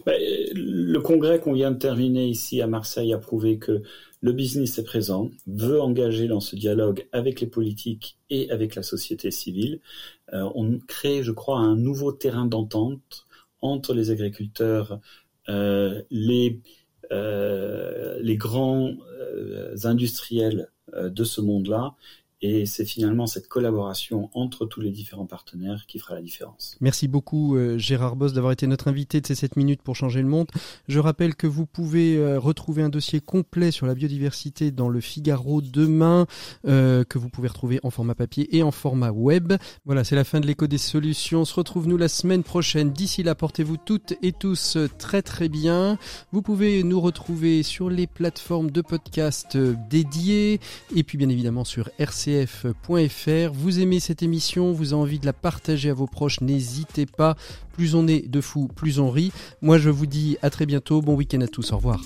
Le congrès qu'on vient de terminer ici à Marseille a prouvé que le business est présent, veut engager dans ce dialogue avec les politiques et avec la société civile. Euh, on crée, je crois, un nouveau terrain d'entente entre les agriculteurs, euh, euh, les grands industriels de ce monde-là et c'est finalement cette collaboration entre tous les différents partenaires qui fera la différence. Merci beaucoup euh, Gérard Boss d'avoir été notre invité de ces 7 minutes pour changer le monde. Je rappelle que vous pouvez euh, retrouver un dossier complet sur la biodiversité dans le Figaro demain, euh, que vous pouvez retrouver en format papier et en format web. Voilà, c'est la fin de l'écho des solutions. On se retrouve nous la semaine prochaine. D'ici là, portez-vous toutes et tous très très bien. Vous pouvez nous retrouver sur les plateformes de podcast dédiées et puis bien évidemment sur RCA vous aimez cette émission, vous avez envie de la partager à vos proches, n'hésitez pas. Plus on est de fous, plus on rit. Moi je vous dis à très bientôt, bon week-end à tous, au revoir.